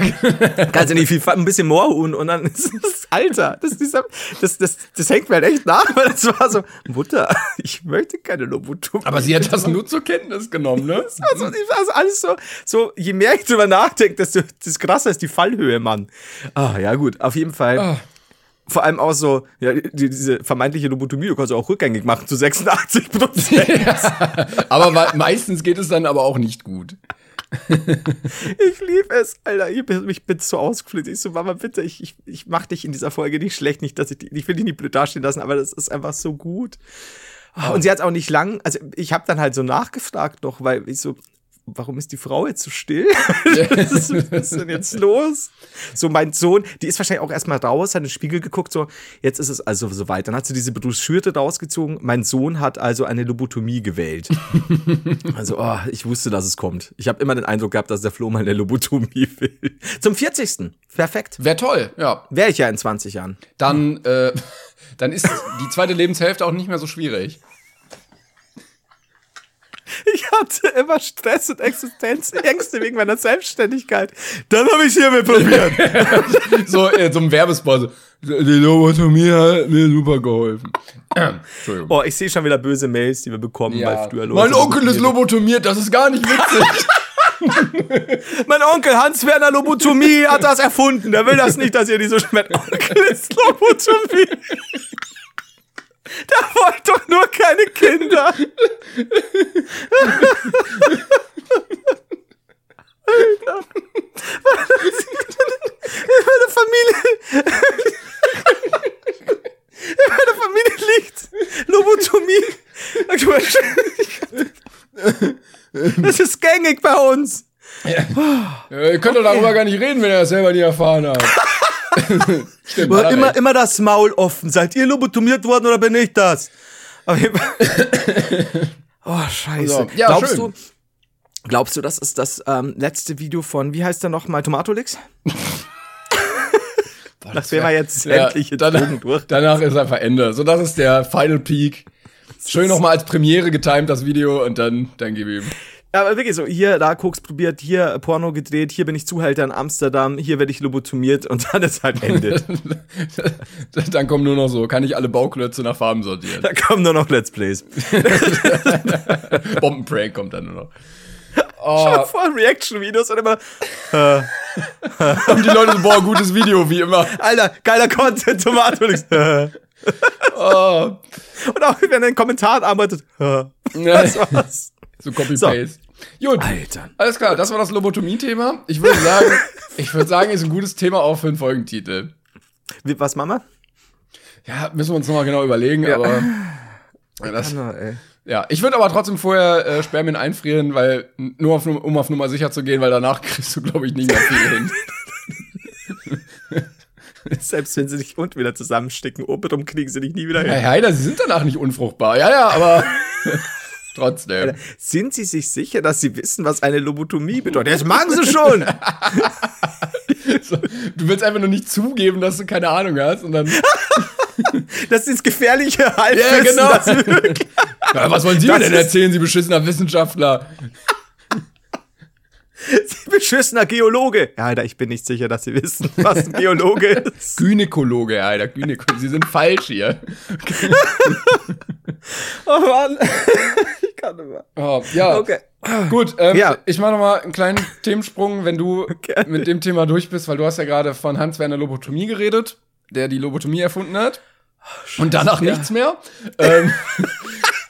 Kannst du nicht viel, ein bisschen Moorhuhn und dann ist das Alter. Das, das, das, das, hängt mir halt echt nach, weil das war so, Mutter, ich möchte keine Lobotomie. Aber sie hat das nur zur Kenntnis genommen, ne? Also, also alles so, so, je mehr ich drüber nachdenke, desto das krasser ist die Fallhöhe, Mann. Ah, ja gut, auf jeden Fall. Oh vor allem auch so, ja, die, diese vermeintliche Lobotomie, du kannst du auch rückgängig machen zu 86 Prozent. ja, aber meistens geht es dann aber auch nicht gut. ich liebe es, Alter. Ich bin, ich bin so ausgeflippt. Ich so, Mama, bitte, ich, ich, ich mach dich in dieser Folge nicht schlecht, nicht, dass ich, ich will dich nicht blöd dastehen lassen, aber das ist einfach so gut. Und sie hat auch nicht lang, also ich habe dann halt so nachgefragt noch, weil ich so, warum ist die Frau jetzt so still? was, ist, was ist denn jetzt los? So, mein Sohn, die ist wahrscheinlich auch erstmal raus, hat in den Spiegel geguckt, so, jetzt ist es also soweit. Dann hat sie diese Broschüre rausgezogen. Mein Sohn hat also eine Lobotomie gewählt. also, oh, ich wusste, dass es kommt. Ich habe immer den Eindruck gehabt, dass der Flo mal eine Lobotomie will. Zum 40. Perfekt. Wäre toll, ja. Wäre ich ja in 20 Jahren. Dann, äh, dann ist die zweite Lebenshälfte auch nicht mehr so schwierig. Ich hatte immer Stress und Existenzängste wegen meiner Selbstständigkeit. Dann habe ich es hiermit probiert. so, äh, so ein Werbespot. Die Lobotomie hat mir super geholfen. Entschuldigung. Boah, ich sehe schon wieder böse Mails, die wir bekommen, Ja. weil früher mein Onkel ist lobotomiert- das ist gar nicht witzig. Mein Onkel Hans-Werner Lobotomie hat das erfunden. Der will das nicht, dass ihr die so schmeckt. Onkel ist Lobotomie. Der wollte doch nur keine Kinder. Alter. In meiner Familie. In meiner Familie liegt Lobotomie. Das ist gängig bei uns. Äh, Ihr könnt doch darüber gar nicht reden, wenn ihr das selber nie erfahren habt. Stimmt, er immer, recht. immer das Maul offen. Seid ihr lobotomiert worden oder bin ich das? Oh, scheiße. So, ja, glaubst schön. du, glaubst du, das ist das ähm, letzte Video von, wie heißt der nochmal, Tomatolix? Nachdem wir jetzt Ja, sämtliche danach, Drogen durch. danach ist einfach Ende. So, das ist der Final Peak. Schön nochmal als Premiere getimed, das Video, und dann, dann gib ihm. Ja, aber wirklich so, hier, da Koks probiert, hier Porno gedreht, hier bin ich Zuhälter in Amsterdam, hier werde ich lobotomiert und dann ist halt Ende. dann kommen nur noch so, kann ich alle Bauklötze nach Farben sortieren. da kommen nur noch Let's Plays. Bombenprank kommt dann nur noch. Oh. Voll Reaction-Videos und immer, Und die Leute so, boah, gutes Video, wie immer. Alter, geiler Content, Tomatolix. Oh. Und auch wenn er in den Kommentaren arbeitet. Ja. Das war's. So Copy-Paste. Gut. Alter. Alles klar, das war das Lobotomie-Thema. Ich würde sagen, ich würde sagen, ist ein gutes Thema auch für einen Folgentitel. Wie, was, Mama? Ja, müssen wir uns nochmal genau überlegen, aber. Ja, das, ey. ja, ich würde aber trotzdem vorher äh, Spermien einfrieren, weil nur auf, um auf Nummer sicher zu gehen, weil danach kriegst du, glaube ich, nicht mehr viel hin. Selbst wenn sie sich und wieder zusammenstecken, obenrum kriegen sie dich nie wieder hin. Ja, Heider, sie sind danach nicht unfruchtbar. Ja, ja, aber trotzdem. Sind sie sich sicher, dass sie wissen, was eine Lobotomie bedeutet? Das machen sie schon! So, du willst einfach nur nicht zugeben, dass du keine Ahnung hast und dann. Das ist gefährliche Halbwissen. genau. das wirklich- Ja, was wollen Sie mir denn erzählen, Sie beschissener Wissenschaftler? Sie beschissener Geologe. Ja, Alter, ich bin nicht sicher, dass sie wissen, was ein Geologe ist. Gynäkologe, Alter, Gynäkologe. Sie sind falsch hier. Oh Mann. Ich kann nicht mehr. Oh, ja. Okay. Gut, ähm, Ja. ich mache noch mal einen kleinen Themensprung, wenn du Gerne. mit dem Thema durch bist, weil du hast ja gerade von Hans-Werner Lobotomie geredet, der die Lobotomie erfunden hat. Und danach nichts mehr. ähm,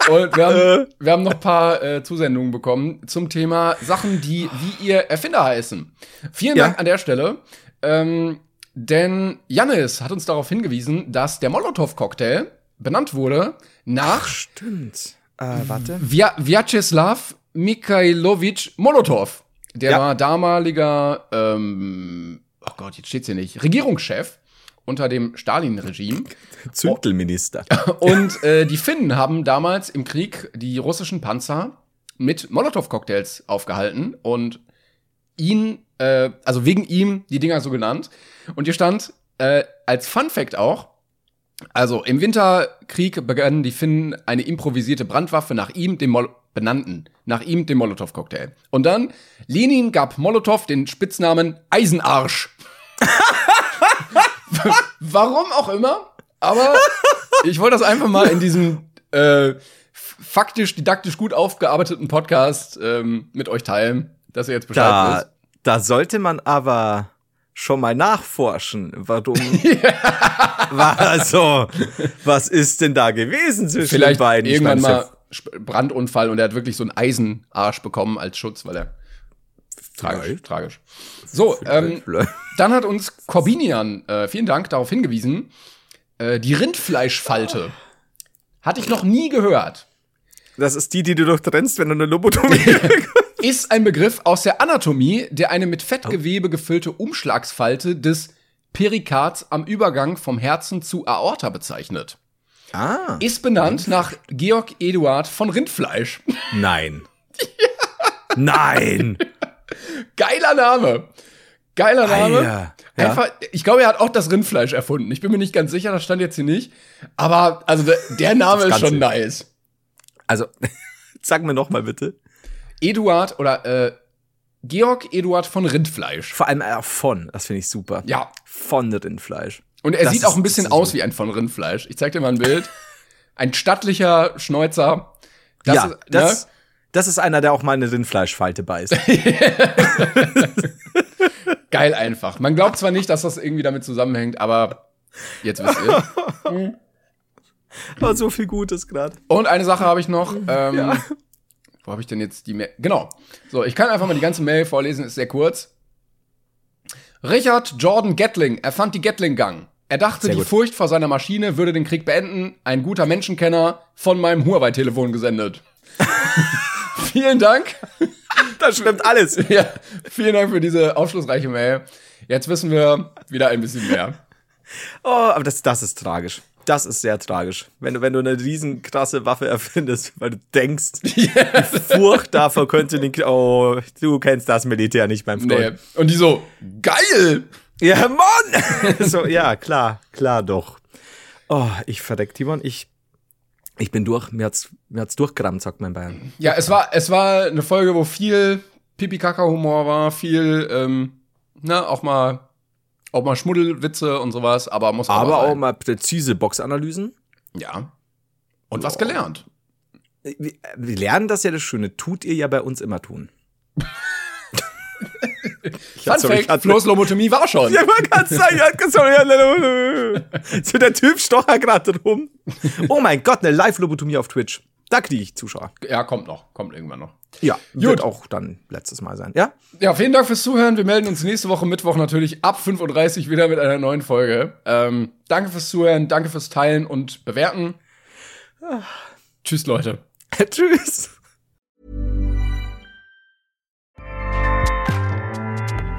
und wir haben, wir haben noch ein paar äh, Zusendungen bekommen zum Thema Sachen, die wie ihr Erfinder heißen. Vielen Ja. Dank an der Stelle. Ähm, denn Jannis hat uns darauf hingewiesen, dass der Molotow-Cocktail benannt wurde nach Stimmt. Äh, warte. Vya Vyacheslav Mikhailovich Molotow. Der Ja. war damaliger, ähm, oh Gott, jetzt steht's hier nicht, Regierungschef unter dem Stalin-Regime. Zündelminister. Und äh, die Finnen haben damals im Krieg die russischen Panzer mit Molotow-Cocktails aufgehalten und ihn, äh, also wegen ihm die Dinger so genannt. Und hier stand äh, als Fun Fact auch, also im Winterkrieg begannen die Finnen eine improvisierte Brandwaffe nach ihm, dem Mol benannten, nach ihm dem Molotow-Cocktail. Und dann, Lenin gab Molotow den Spitznamen Eisenarsch. Warum auch immer, aber ich wollte das einfach mal in diesem äh, faktisch, didaktisch gut aufgearbeiteten Podcast ähm, mit euch teilen, dass ihr jetzt Bescheid Da, wisst. da sollte man aber schon mal nachforschen, warum. War also, was ist denn da gewesen zwischen Vielleicht den beiden? Irgendwann mal Brandunfall und er hat wirklich so einen Eisenarsch bekommen als Schutz, weil er tragisch, Vielleicht. tragisch. So, ähm, dann hat uns Corbinian, äh, vielen Dank, darauf hingewiesen, äh, die Rindfleischfalte. Hatte ich noch nie gehört. Das ist die, die du durchtrennst, wenn du eine Lobotomie bekommst. ist ein Begriff aus der Anatomie, der eine mit Fettgewebe gefüllte Umschlagsfalte des Perikards am Übergang vom Herzen zu Aorta bezeichnet. Ah. Ist benannt nach Georg Eduard von Rindfleisch. Nein. Nein. Geiler Name. Geiler Name. Ja. Einfach, ich glaube, er hat auch das Rindfleisch erfunden. Ich bin mir nicht ganz sicher, das stand jetzt hier nicht. Aber also der, der Name ist schon sicher. nice. Also, sag mir noch mal bitte. Eduard oder äh, Georg Eduard von Rindfleisch. Vor allem äh, von, das finde ich super. Ja. Von Rindfleisch. Und er Das sieht ist- auch ein bisschen aus wie ein von Rindfleisch. Ich zeig dir mal ein Bild. Ein stattlicher Schnäuzer. Das ja, ist, ne? das ist einer, der auch mal eine Rindfleischfalte beißt. Geil einfach. Man glaubt zwar nicht, dass das irgendwie damit zusammenhängt, aber jetzt wisst ihr. War so viel Gutes gerade. Und eine Sache habe ich noch. Ähm, Wo habe ich denn jetzt die Mail? Genau. So, ich kann einfach mal die ganze Mail vorlesen, ist sehr kurz. Richard Jordan Gatling erfand die Gatling-Gang. Er dachte, die. Furcht vor seiner Maschine würde den Krieg beenden. Ein guter Menschenkenner von meinem Huawei-Telefon gesendet. Vielen Dank. Das stimmt alles. Ja, vielen Dank für diese aufschlussreiche Mail. Jetzt wissen wir wieder ein bisschen mehr. Oh, aber das, das ist tragisch. Das ist sehr tragisch. Wenn du, wenn du eine riesen krasse Waffe erfindest, weil du denkst, die Furcht davor könnte den, oh, du kennst das Militär nicht, mein Nee. Freund. Und die so, geil! Ja, Mann! so, ja, klar, klar doch. Oh, ich verreck, Timon, ich, ich bin durch. Mir hat's, mir hat's durchgerammt, sagt mein Bayern. Ja, es war, es war eine Folge, wo viel Pipi-Kaka-Humor war, viel, ähm, na, auch mal, auch mal Schmuddelwitze und sowas, aber muss Aber auch mal präzise Boxanalysen. Ja. Und was gelernt. Wir, wir lernen das ja das Schöne, tut ihr ja bei uns immer tun. Fun sorry, Fact, hatte- Flo's Lobotomie war schon. Ja, man kann sagen, ja, sorry. So, der Typ stochert gerade rum. Oh mein Gott, eine Live-Lobotomie auf Twitch. Da kriege ich Zuschauer. Ja, kommt noch, kommt irgendwann noch. Ja, Gut. wird auch dann letztes Mal sein. Ja? Ja, vielen Dank fürs Zuhören. Wir melden uns nächste Woche Mittwoch natürlich ab 5.30 Uhr wieder mit einer neuen Folge. Ähm, danke fürs Zuhören, danke fürs Teilen und Bewerten. Tschüss, Leute. Tschüss.